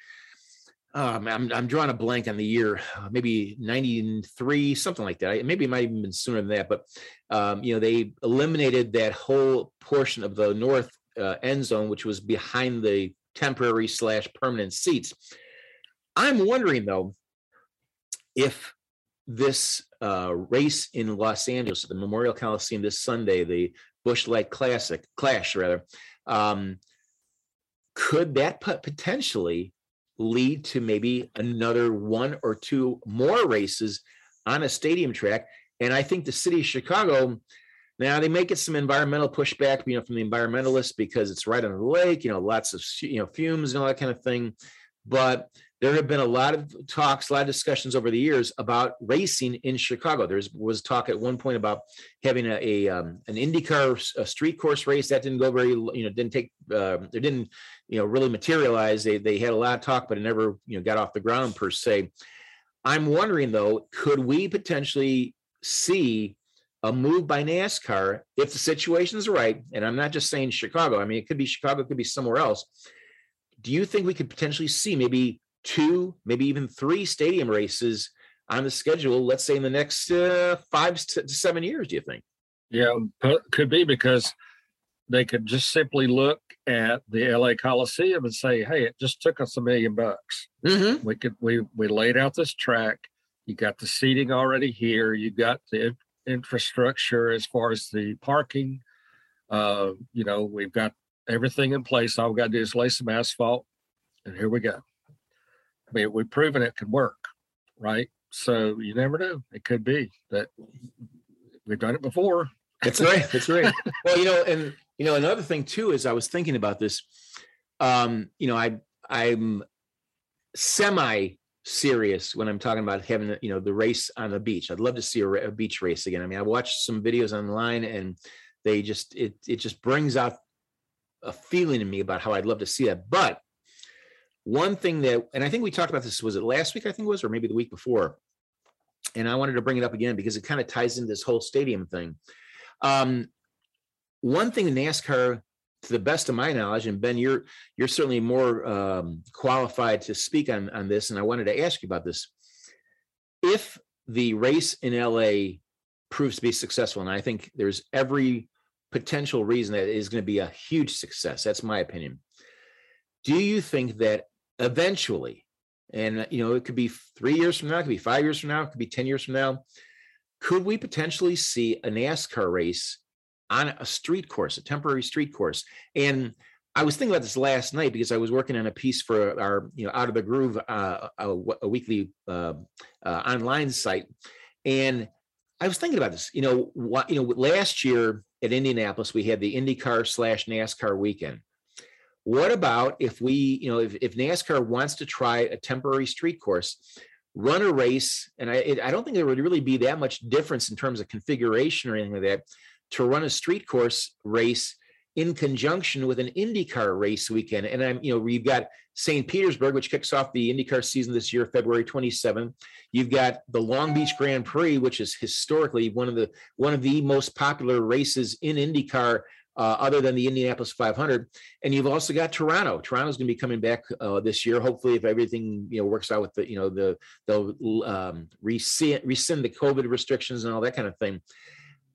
Um, I'm I'm drawing a blank on the year, maybe '93, something like that. Maybe it might even been sooner than that. But um, you know, they eliminated that whole portion of the north uh, end zone, which was behind the temporary slash permanent seats. I'm wondering though, if this uh, race in Los Angeles, the Memorial Coliseum this Sunday, the Busch Light Classic Clash, rather, um, could that potentially lead to maybe another one or two more races on a stadium track? And I think the city of Chicago. Now they may get some environmental pushback, you know, from the environmentalists because it's right on the lake, you know, lots of you know fumes and all that kind of thing. But there have been a lot of talks, a lot of discussions over the years about racing in Chicago. There was talk at one point about having a, a um, an IndyCar a street course race that didn't go very, you know, didn't take, uh, it didn't, you know, really materialize. They they had a lot of talk, but it never, you know, got off the ground per se. I'm wondering though, could we potentially see a move by NASCAR if the situation is right? And I'm not just saying Chicago. I mean, it could be Chicago, it could be somewhere else. Do you think we could potentially see maybe two, maybe even three stadium races on the schedule, let's say in the next uh, five to seven years, do you think? Yeah, could be because they could just simply look at the LA Coliseum and say, "Hey, it just took us a million bucks. Mm-hmm. We could we we laid out this track. You got the seating already here. You got the infrastructure as far as the parking. Uh, you know, we've got everything in place. All we got to do is lay some asphalt, and here we go. I mean, we've proven it could work, right? So you never know. It could be that we've done it before. That's right. That's right. well, you know, and you know, another thing too is I was thinking about this. Um, you know, I I'm semi serious when I'm talking about having you know the race on the beach. I'd love to see a, a beach race again. I mean, I watched some videos online and they just it it just brings out a feeling in me about how I'd love to see that. But one thing that, and I think we talked about this, was it last week? I think it was, or maybe the week before. And I wanted to bring it up again because it kind of ties into this whole stadium thing. Um, one thing NASCAR, to the best of my knowledge, and Ben, you're you're certainly more um, qualified to speak on on this, and I wanted to ask you about this. If the race in LA proves to be successful, and I think there's every potential reason that it is going to be a huge success. That's my opinion. Do you think that eventually, and you know, it could be three years from now, it could be five years from now, it could be 10 years from now, could we potentially see a NASCAR race on a street course, a temporary street course? And I was thinking about this last night because I was working on a piece for our, you know, Out of the Groove, uh, a, a, weekly uh, uh, online site, and I was thinking about this. You know, what you know, last year at Indianapolis we had the IndyCar slash NASCAR weekend. What about if we, you know, if, if NASCAR wants to try a temporary street course, run a race, and I, it, I don't think there would really be that much difference in terms of configuration or anything like that to run a street course race in conjunction with an IndyCar race weekend. And I'm, you know, we've got St. Petersburg, which kicks off the IndyCar season this year, February 27th. You've got the Long Beach Grand Prix, which is historically one of the one of the most popular races in IndyCar. Uh, other than the Indianapolis 500, and you've also got Toronto. Toronto's going to be coming back uh, this year. Hopefully, if everything you know works out with the you know the they'll um, rescind, rescind the COVID restrictions and all that kind of thing.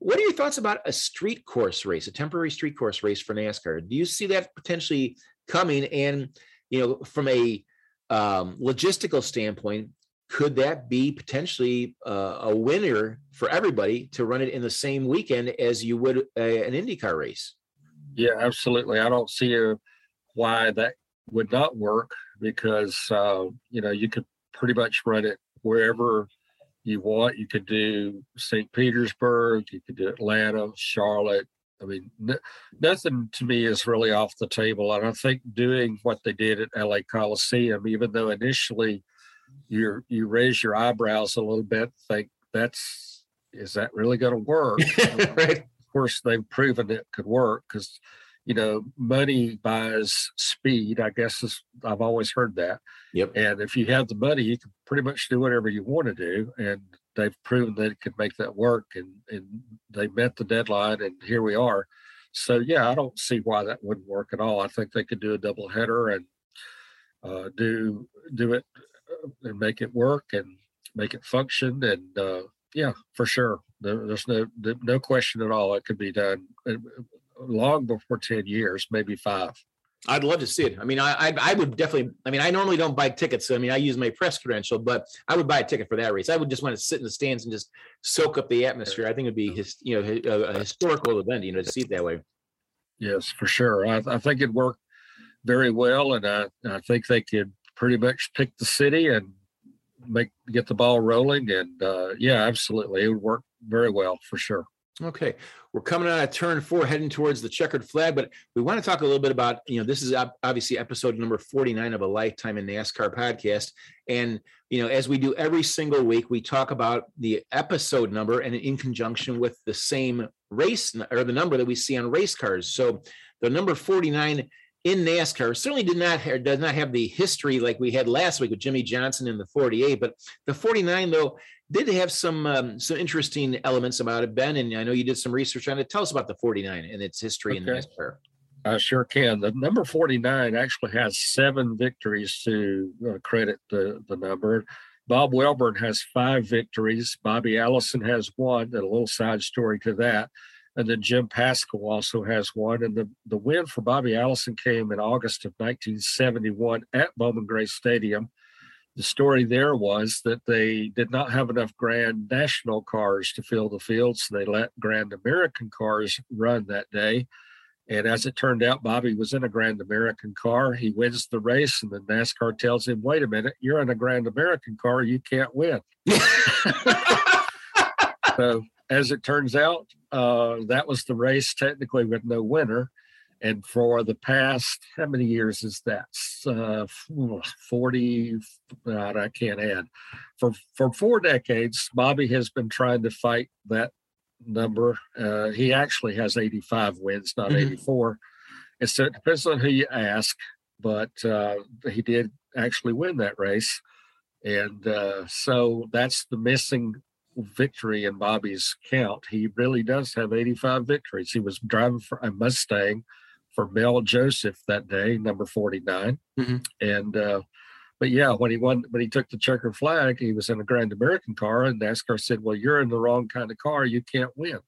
What are your thoughts about a street course race, a temporary street course race for NASCAR? Do you see that potentially coming? And you know, from a um, logistical standpoint, could that be potentially uh, a winner for everybody to run it in the same weekend as you would a, an IndyCar race? Yeah, absolutely. I don't see a, why that would not work because uh, you know you could pretty much run it wherever you want. You could do St. Petersburg, you could do Atlanta, Charlotte. I mean, n- nothing to me is really off the table. And I think doing what they did at LA Coliseum, even though initially you you raise your eyebrows a little bit, think that's is that really going to work? right. Of course, they've proven it could work because you know money buys speed. I guess is, I've always heard that. Yep. And if you have the money, you can pretty much do whatever you want to do, and they've proven that it could make that work, and and they met the deadline, and here we are. So yeah, I don't see why that wouldn't work at all. I think they could do a double header and uh, do do it and make it work and make it function. And uh, yeah, for sure, there, there's no no question at all. It could be done uh, long before ten years, maybe five. I'd love to see it. I mean, I, I, I would definitely. I mean, I normally don't buy tickets. So, I mean, I use my press credential, but I would buy a ticket for that race. I would just want to sit in the stands and just soak up the atmosphere. I think it'd be his, you know, a, a historical event. You know, to see it that way. Yes, for sure. I, I think it'd work very well, and I, I think they could pretty much pick the city and make get the ball rolling. And uh, yeah, absolutely, it would work very well for sure. Okay, we're coming out of turn four, heading towards the checkered flag, but we want to talk a little bit about you know this is obviously episode number forty nine of a lifetime in NASCAR podcast, and you know as we do every single week, we talk about the episode number and in conjunction with the same race or the number that we see on race cars. So the number forty nine in NASCAR certainly did not does not have the history like we had last week with Jimmie Johnson in the 48, but the 49 though did have some um, some interesting elements about it, Ben. And I know you did some research on it. Tell us about the 49 and its history okay. in NASCAR. I sure can. The number 49 actually has seven victories to uh, credit the, the number. Bob Welborn has five victories. Bobby Allison has one. And a little side story to that. And then Jim Paschal also has one. And the, the win for Bobby Allison came in August of 1971 at Bowman Gray Stadium. The story there was that they did not have enough Grand National cars to fill the field, so they let Grand American cars run that day. And as it turned out, Bobby was in a Grand American car. He wins the race, and the NASCAR tells him, Wait a minute, you're in a Grand American car. You can't win. so, as it turns out, uh, that was the race technically with no winner. And for the past, how many years is that? Uh, 40, I can't add. For, for four decades, Bobby has been trying to fight that number. Uh, he actually has 85 wins, not mm-hmm. 84. And so it depends on who you ask, but uh, he did actually win that race. And uh, so that's the missing victory in Bobby's count. He really does have 85 victories. He was driving for a Mustang for Mel Joseph that day, number 49. Mm-hmm. And, uh, but yeah, when he won, when he took the checker flag, he was in a Grand American car, and NASCAR said, "Well, you're in the wrong kind of car. You can't win."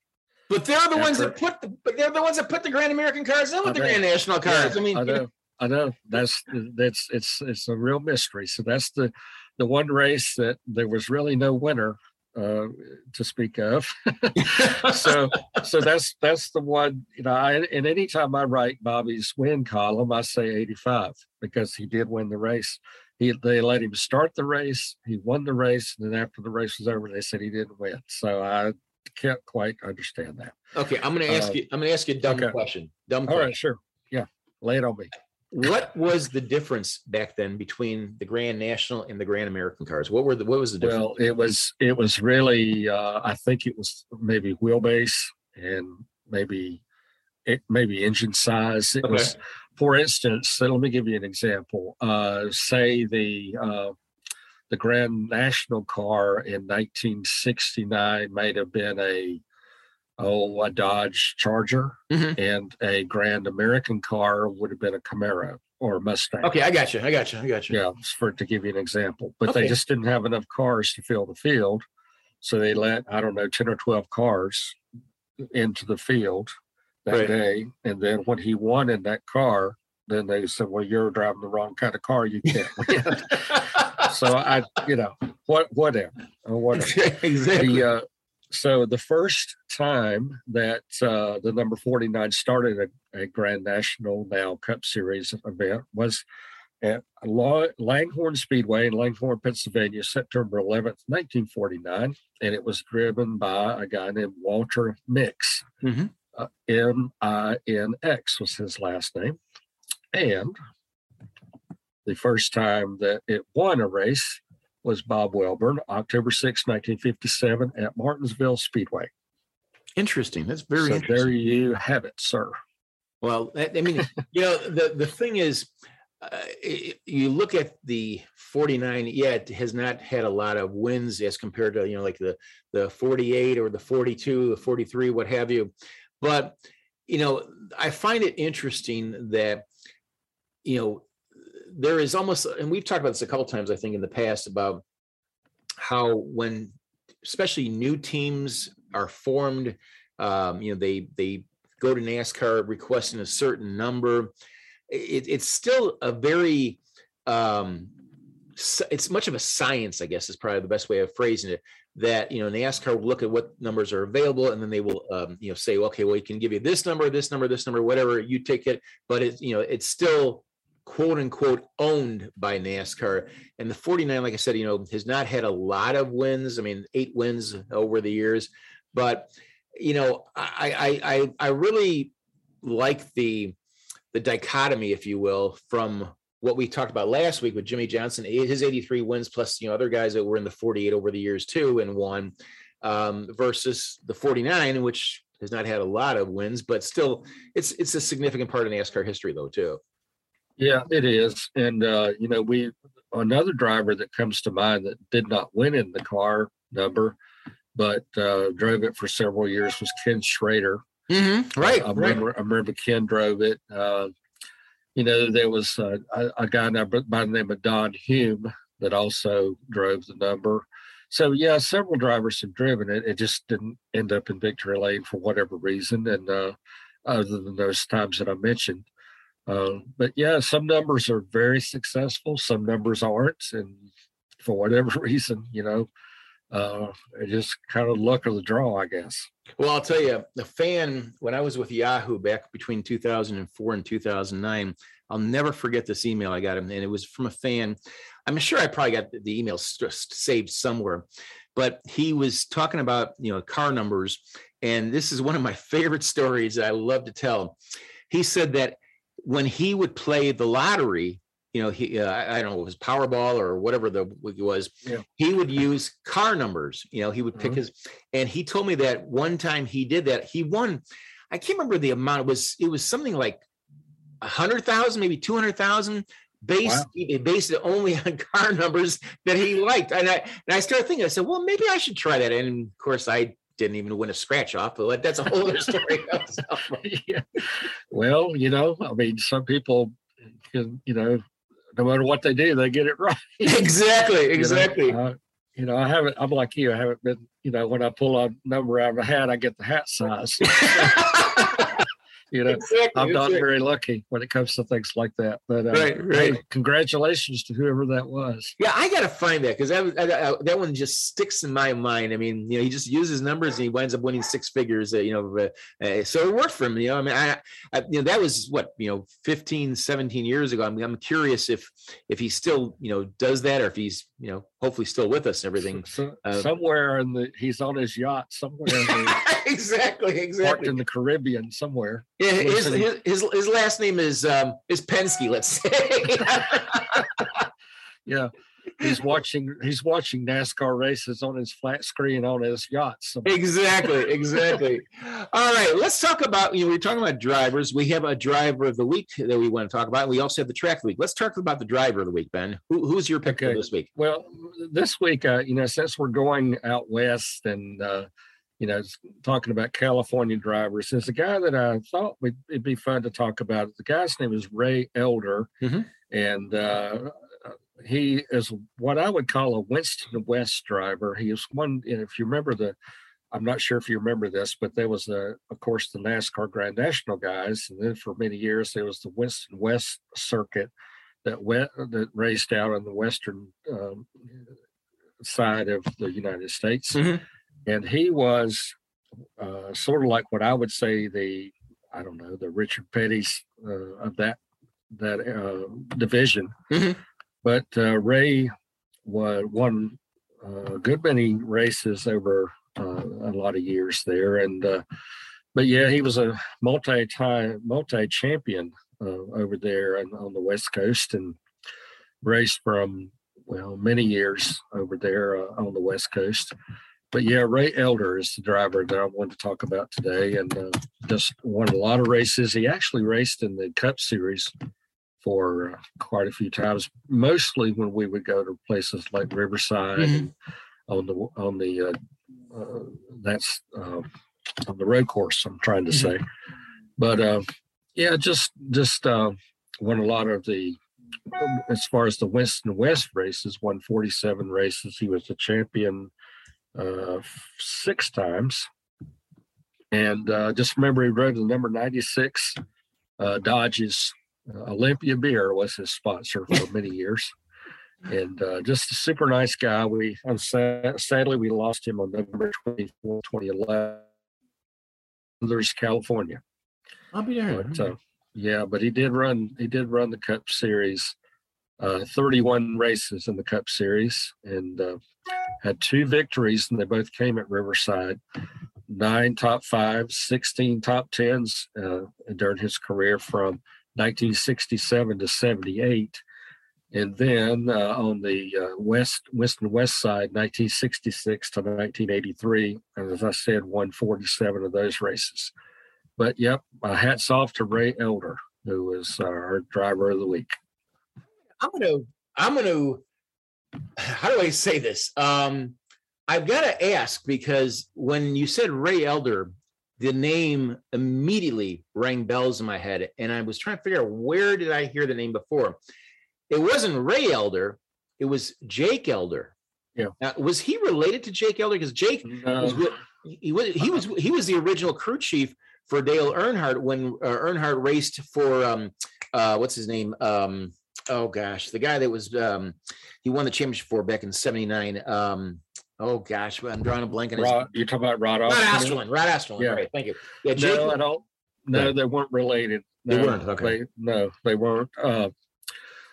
But they're the ones that put the but they're the ones that put the Grand American cars in with the Grand National cars. Yeah, I mean, I know, I know. That's that's it's it's a real mystery. So that's the the one race that there was really no winner uh, to speak of. so so that's that's the one you know. I, and anytime I write Bobby's win column, I say 85 because he did win the race. He they let him start the race. He won the race, and then after the race was over, they said he didn't win. So I can't quite understand that. Okay, I'm going to ask uh, you. I'm going to ask you a dumb okay. question. Dumb. All question. right, sure. Yeah, lay it on me what was the difference back then between the Grand National and the Grand American cars? What were the what was the difference? Well, it was it was really uh, I think it was maybe wheelbase and maybe it maybe engine size. It okay. was, for instance, let me give you an example. Uh, say the uh, the Grand National car in 1969 might have been a oh, a Dodge Charger, mm-hmm. and a Grand American car would have been a Camaro or a Mustang. Okay, I got you. I got you. I got you. Yeah, for to give you an example, but okay. they just didn't have enough cars to fill the field, so they let I don't know ten or twelve cars into the field that right. day, and then when he won in that car, then they said, "Well, you're driving the wrong kind of car. You can't win." so I, you know, what, whatever, whatever. exactly. The, uh, so the first time that uh, the number 49 started a, a, Grand National now Cup Series event was at Langhorne Speedway in Langhorne, Pennsylvania, September 11th, 1949. And it was driven by a guy named Walter Mix. Mm-hmm. Uh, M-I-N-X was his last name. And the first time that it won a race was Bob Welborn, October 6, 1957, at Martinsville Speedway. Interesting. That's very so interesting. There you have it, sir. Well, I mean, you know, the, the thing is, uh, you look at the 49 yeah it has not had a lot of wins as compared to you know like the the 48 or the 42 the 43 what have you but you know i find it interesting that you know there is almost, and we've talked about this a couple times, I think, in the past about how when, especially new teams are formed, um, you know, they they go to NASCAR requesting a certain number. It, it's still a very um, it's much of a science, I guess, is probably the best way of phrasing it. That you know, NASCAR will look at what numbers are available, and then they will, um, you know, say, okay, well, we can give you this number, this number, this number, whatever you take it, but it's you know, it's still quote unquote owned by NASCAR. And the 49, like I said, you know, has not had a lot of wins. I mean, eight wins over the years, but you know, I I I, I really like the the dichotomy, if you will, from what we talked about last week with Jimmie Johnson, his 83 wins plus you know other guys that were in the 48 over the years too and won, um, versus the 49, which has not had a lot of wins, but still it's it's a significant part of NASCAR history though too. Yeah, it is. And, uh, you know, we, another driver that comes to mind that did not win in the car number, but uh, drove it for several years was Ken Schrader. Mm-hmm. Right. I, I remember, right. I remember Ken drove it. Uh, you know, there was a, a guy by the name of Don Hume that also drove the number. So yeah, several drivers have driven it. It just didn't end up in victory lane for whatever reason, and uh, other than those times that I mentioned. Uh, but yeah, some numbers are very successful, some numbers aren't, and for whatever reason, you know, uh, just kind of luck of the draw, I guess. Well, I'll tell you, the fan when I was with Yahoo back between 2004 and 2009, I'll never forget this email I got, him, and it was from a fan. I'm sure I probably got the email saved somewhere, but he was talking about you know car numbers, and this is one of my favorite stories that I love to tell. He said that when he would play the lottery, you know, he uh, I don't know, it was Powerball or whatever the it was. Yeah. He would use car numbers. You know, he would pick mm-hmm. his, and he told me that one time he did that. He won. I can't remember the amount. It was it was something like a hundred thousand, maybe two hundred thousand. Based wow. based it only on car numbers that he liked, and I and I started thinking. I said, well, maybe I should try that. And of course, I didn't even win a scratch off, but that's a whole other story. yeah. Well, you know, I mean, some people can, you know, no matter what they do, they get it right. Exactly, exactly. You know? uh, you know, I haven't. I'm like you. I haven't been. You know, when I pull a number out of a hat, I get the hat size. you know, exactly, I'm not exactly. very lucky when it comes to things like that. But uh, right, right. Hey, congratulations to whoever that was. Yeah, I got to find that because that I, that one just sticks in my mind. I mean, you know, he just uses numbers and he winds up winning six figures. Uh, you know, uh, so it worked for him. You know, I mean, I, I, you know that was what you know, 15, 17 years ago. I mean, I'm curious if if he still you know does that or if he's you know hopefully still with us and everything. So, uh, somewhere in the he's on his yacht somewhere. exactly, exactly. Parked in the Caribbean somewhere. Yeah, his, his, his, his last name is um is Penske. Let's say. yeah, he's watching he's watching NASCAR races on his flat screen on his yacht. Exactly, exactly. All right, let's talk about you know we're talking about drivers. We have a driver of the week that we want to talk about. We also have the track of the week. Let's talk about the driver of the week, Ben. Who, who's your pick okay. this week? Well, this week, uh, you know, since we're going out west and uh, you know, talking about California drivers. There's a guy that I thought it'd be fun to talk about. The guy's name is Ray Elder, mm-hmm. and uh, he is what I would call a Winston West driver. He is one, if you remember the, I'm not sure if you remember this, but there was a, of course, the NASCAR Grand National guys, and then for many years there was the Winston West circuit that went that raced out on the western um, side of the United States, mm-hmm. and he was uh, sort of like what I would say the, I don't know, the Richard Petty's uh, of that that uh, division. Mm-hmm but uh, Ray won a good many races over uh, a lot of years there, and uh, but yeah, he was a multi-time multi champion uh, over there and on the West Coast, and raced from well many years over there uh, on the West Coast. But yeah, Ray Elder is the driver that I wanted to talk about today, and uh, just won a lot of races. He actually raced in the Cup Series for uh, quite a few times. Mostly when we would go to places like Riverside mm-hmm. on the on the uh, uh, that's uh, on the road course. I'm trying to mm-hmm. say, but uh, yeah, just just uh, won a lot of the as far as the Winston West races, won 47 races. He was the champion six times. And just remember, he rode the number 96 Dodges Olympia Beer was his sponsor for many years, and uh, just a super nice guy. We sadly we lost him on November 24, 2011. There's California. I'll be there. But, uh, yeah, but he did run. He did run the Cup Series, uh, 31 races in the Cup Series, and uh, had two victories, and they both came at Riverside. Nine top fives, 16 top tens uh, during his career from 1967 to 78. And then uh, on the uh, west, west and west side, 1966 to 1983. And as I said, won 47 of those races. But yep, uh, hats off to Ray Elder, who was our driver of the week. I'm gonna, I'm gonna, how do I say this? Um, I've got to ask because when you said Ray Elder, the name immediately rang bells in my head and i was trying to figure out where did i hear the name before. It wasn't ray elder it was jake elder. Yeah. Now, was he related to jake elder? Because jake no. was he was he was he was the original crew chief for dale earnhardt when uh, earnhardt raced for um uh what's his name? Um oh gosh the guy that was um he won the championship for back in 79 um Oh gosh, I'm drawing a blank on his. Rod, you're talking about Rod Rod Osterlund. Rod Osterlund. Yeah. Right. Thank you. Yeah, Jake, no, I don't. No, they weren't related. No, they weren't. Okay. They, no, they weren't. Uh,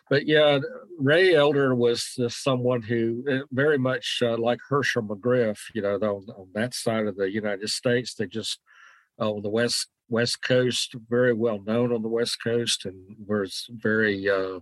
but yeah, Ray Elder was uh, someone who uh, very much uh, like Hershel McGriff. You know, on, on, that side of the United States, they just on the west west coast, very well known on the west coast, and was very uh,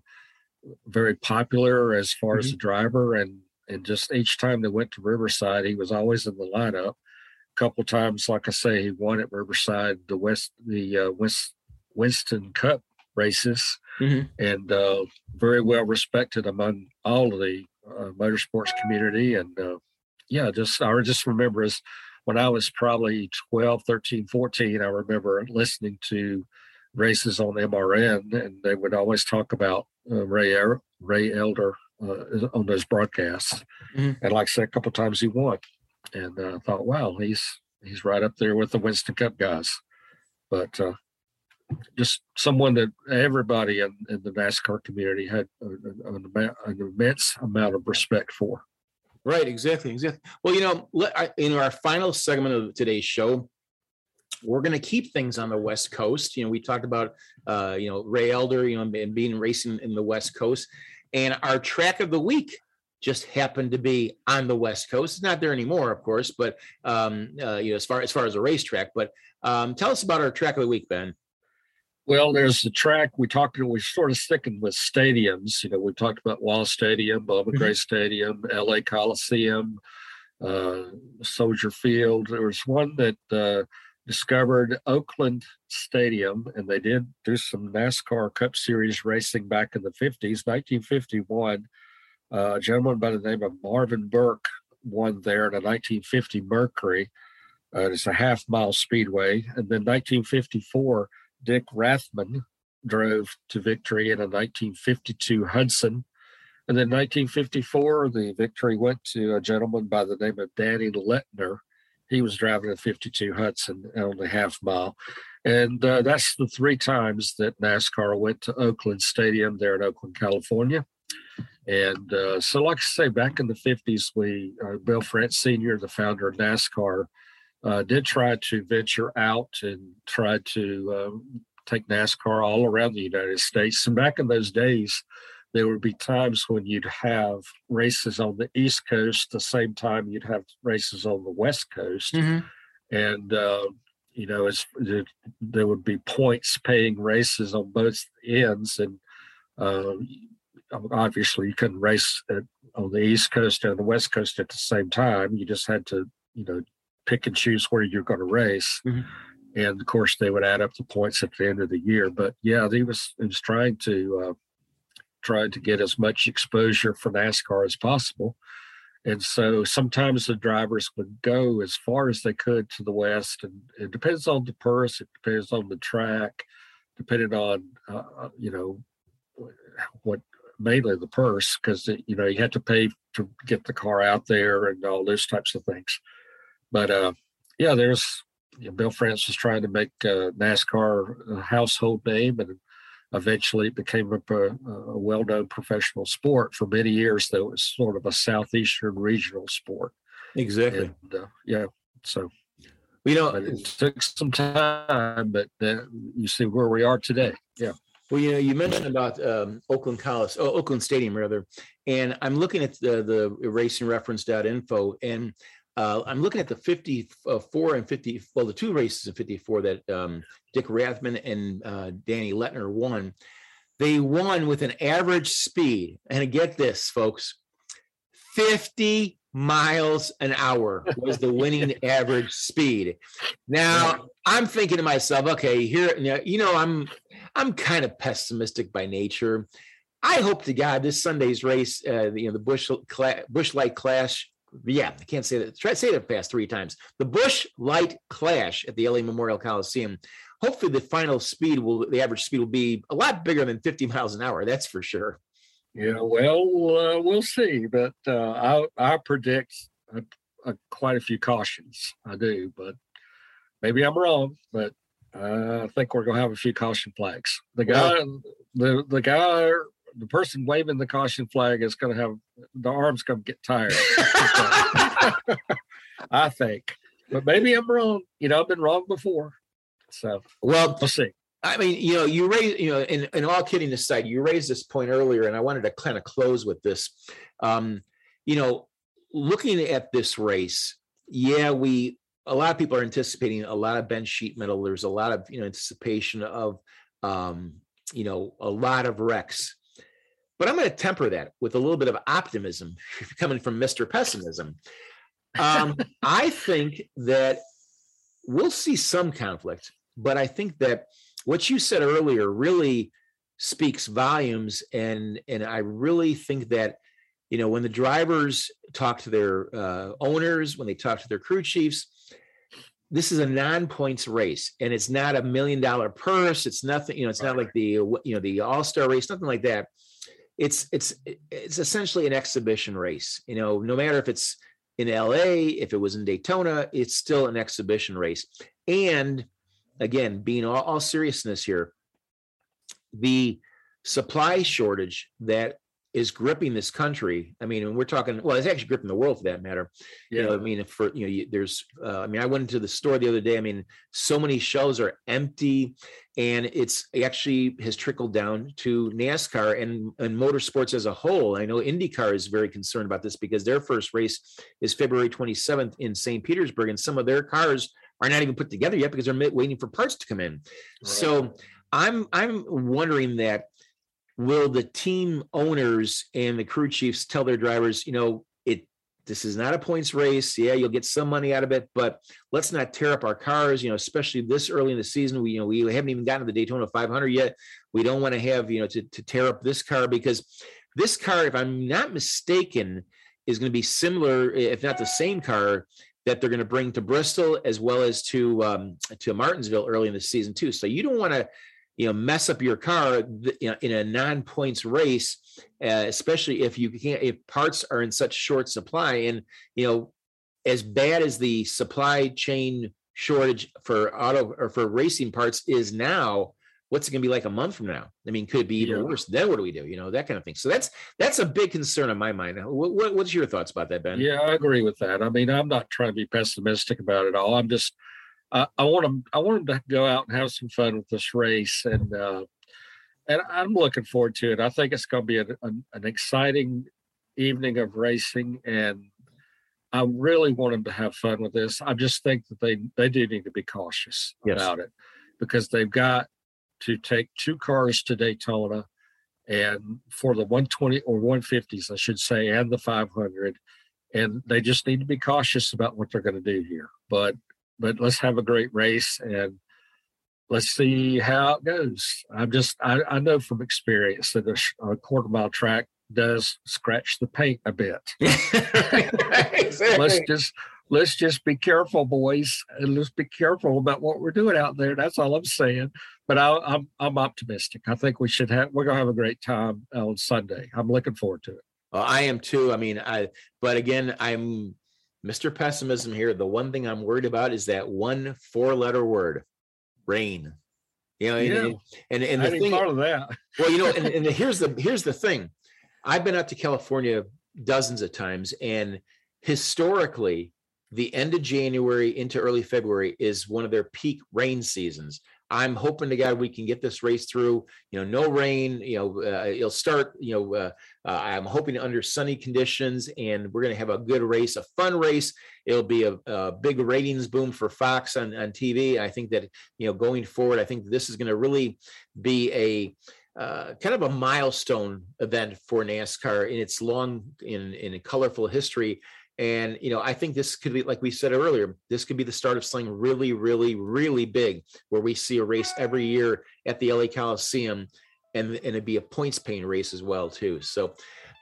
very popular as far mm-hmm. as the driver and and just each time they went to Riverside, he was always in the lineup. A couple times, like I say, he won at Riverside the West the uh, West Winston Cup races, mm-hmm. and uh, very well respected among all of the uh, motorsports community. And uh, yeah, just I just remember as when I was probably 12, 13, 14, I remember listening to races on MRN, and they would always talk about uh, Ray Ray Elder uh, on those broadcasts. Mhm. And like I said, a couple times he won, and uh, I thought, wow, he's he's right up there with the Winston Cup guys. But uh, just someone that everybody in, in the NASCAR community had an, an, an immense amount of respect for. Right, exactly, exactly. Well, you know, let, in our final segment of today's show, we're going to keep things on the West Coast. You know, we talked about, uh, you know, Ray Elder, you know, and being racing in the West Coast, and our track of the week just happened to be on the West Coast. It's not there anymore, of course, but um, uh, you know, as far as far as a racetrack. But um, tell us about our track of the week, Ben. Well, there's the track we talked. We're sort of sticking with stadiums. You know, we talked about Wall Stadium, Bowman Gray Stadium, L.A. Coliseum, uh, Soldier Field. There was one that uh, discovered Oakland Stadium, and they did do some NASCAR Cup Series racing back in the 50s, 1951. Uh, a gentleman by the name of Marvin Burke won there in a 1950 Mercury. Uh, it's a half mile speedway. And then 1954, Dick Rathmann drove to victory in a 1952 Hudson. And then 1954, the victory went to a gentleman by the name of Danny Letner. He was driving a 52 Hudson only half mile. And uh, that's the three times that NASCAR went to Oakland Stadium there in Oakland, California. And uh, so, like I say, back in the 50s, we, uh, Bill France Sr., the founder of NASCAR, uh, did try to venture out and try to um, take NASCAR all around the United States. And back in those days, there would be times when you'd have races on the East Coast, the same time you'd have races on the West Coast. And, uh, you know, it's, there, there would be points paying races on both ends. And uh, obviously, you couldn't race at, on the East Coast and the West Coast at the same time. You just had to, you know, pick and choose where you're going to race. Mhm. And of course, they would add up the points at the end of the year. But yeah, he was he was trying to uh, try to get as much exposure for NASCAR as possible. And so sometimes the drivers would go as far as they could to the west, and it depends on the purse, it depends on the track, depending on uh, uh, you know what mainly the purse because you know you had to pay to get the car out there and all those types of things. But uh, yeah, there's you know, Bill France was trying to make uh, NASCAR a household name, and eventually it became a, a well-known professional sport. For many years, though, it was sort of a southeastern regional sport. Exactly. And, uh, yeah, so You know, it took some time, but uh, you see where we are today. Yeah. Well, you know, you mentioned about um, Oakland College, oh, Oakland Stadium rather, and I'm looking at the the racingreference.info, and uh, I'm looking at the 54 and 50, well, the two races in 54 that um, Dick Rathmann and uh, Danny Letner won. They won with an average speed, and get this, folks, 50 miles an hour was the winning average speed. Now, I'm thinking to myself, okay, here, you know, I'm I'm kind of pessimistic by nature. I hope to God this Sunday's race, uh, you know, the Busch Cla- Busch Light Clash. Yeah, I can't say that. Try to say that fast three times. The Busch Light Clash at the LA Memorial Coliseum. Hopefully, the final speed will, the average speed will be a lot bigger than 50 miles an hour. That's for sure. Yeah, well, uh, we'll see, but uh, I I predict a, a, quite a few cautions. I do, but maybe I'm wrong. But uh, I think we're gonna have a few caution flags. The guy, the the guy, the person waving the caution flag is gonna have the arms gonna get tired. I think, but maybe I'm wrong. You know, I've been wrong before, so Well, we'll see. I mean, you know, you raise, you know, and, and all kidding aside, you raised this point earlier, and I wanted to kind of close with this. Um, you know, looking at this race, yeah, we a lot of people are anticipating a lot of bench sheet metal. There's a lot of you know anticipation of um, you know a lot of wrecks. But I'm going to temper that with a little bit of optimism coming from Mr. Pessimism. Um, I think that we'll see some conflict, but I think that what you said earlier really speaks volumes and and i really think that you know when the drivers talk to their uh, owners when they talk to their crew chiefs this is a non-points race and it's not a million dollar purse it's nothing you know it's not like the you know the all-star race nothing like that it's it's it's essentially an exhibition race. You know, no matter if it's in LA, if it was in Daytona, it's still an exhibition race. And again, being all, all seriousness here, the supply shortage that is gripping this country. I mean, and we're talking, well, it's actually gripping the world for that matter. Yeah. You know, I mean, for, you know, you, there's, uh, I mean, I went into the store the other day. I mean, so many shelves are empty and it's actually has trickled down to NASCAR and, and motorsports as a whole. I know IndyCar is very concerned about this because their first race is February 27th in St. Petersburg and some of their cars are not even put together yet because they're waiting for parts to come in. Right. So I'm, I'm wondering that will the team owners and the crew chiefs tell their drivers, you know, it this is not a points race. Yeah, you'll get some money out of it, but let's not tear up our cars. You know, especially this early in the season. We you know we haven't even gotten to the Daytona 500 yet. We don't want to have you know to, to tear up this car because this car, if I'm not mistaken, is going to be similar, if not the same car that they're going to bring to Bristol as well as to um, to Martinsville early in the season too. So you don't want to you know mess up your car in a non-points race uh, especially if you can't if parts are in such short supply and you know as bad as the supply chain shortage for auto or for racing parts is now what's it going to be like a month from now? I mean could it be even yeah. worse then what do we do you know that kind of thing. So that's that's a big concern on my mind. What, what, what's your thoughts about that ben? Yeah i agree with that. I mean i'm not trying to be pessimistic about it all. I'm just I, I want them. I want them to go out and have some fun with this race, and uh, and I'm looking forward to it. I think it's going to be an, an, an exciting evening of racing, and I really want them to have fun with this. I just think that they they do need to be cautious yes. about it because they've got to take two cars to Daytona, and for the 120 or 150s, I should say, and the 500, and they just need to be cautious about what they're going to do here. But but let's have a great race and let's see how it goes. I'm just, I, I know from experience that a, a, quarter mile track does scratch the paint a bit. let's just, let's just be careful, boys, and let's be careful about what we're doing out there. That's all I'm saying. But I, am I'm, I'm optimistic. I think we should have, we're gonna have a great time on Sunday. I'm looking forward to it. Well, I am too. I mean, I, but again, I'm Mr. Pessimism here. The one thing I'm worried about is that one four letter word, rain. You know, yeah. and, and, and the thing, part of that. well, you know, and, and here's the here's the thing. I've been out to California dozens of times, and historically, the end of January into early February is one of their peak rain seasons. I'm hoping to God we can get this race through. You know, no rain. You know, uh, it'll start. You know, uh, uh, I'm hoping under sunny conditions, and we're going to have a good race, a fun race. It'll be a, a big ratings boom for Fox on on TV. I think that you know, going forward, I think this is going to really be a uh, kind of a milestone event for NASCAR in its long in in colorful history. And you know, I think this could be, like we said earlier, this could be the start of something really, really, really big, where we see a race every year at the LA Coliseum, and and it'd be a points paying race as well too. So,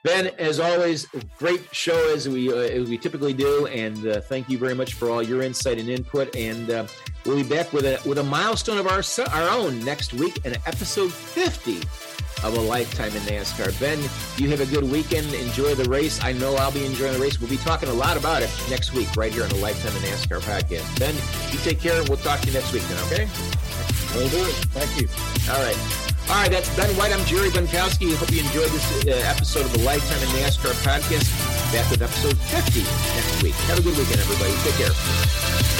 Ben, as always, great show as we uh, as we typically do, and uh, thank you very much for all your insight and input. And uh, we'll be back with a with a milestone of our our own next week, and episode fifty of a lifetime in NASCAR. Ben, you have a good weekend. Enjoy the race. I know I'll be enjoying the race. We'll be talking a lot about it next week, right here on the Lifetime in NASCAR podcast. Ben, you take care, and we'll talk to you next week then, okay? We'll do it. Thank you. All right. All right, that's Ben White. I'm Jerry Bonkowski. Hope you enjoyed this uh, episode of the Lifetime in NASCAR podcast. Back with episode 50 next week. Have a good weekend, everybody. Take care.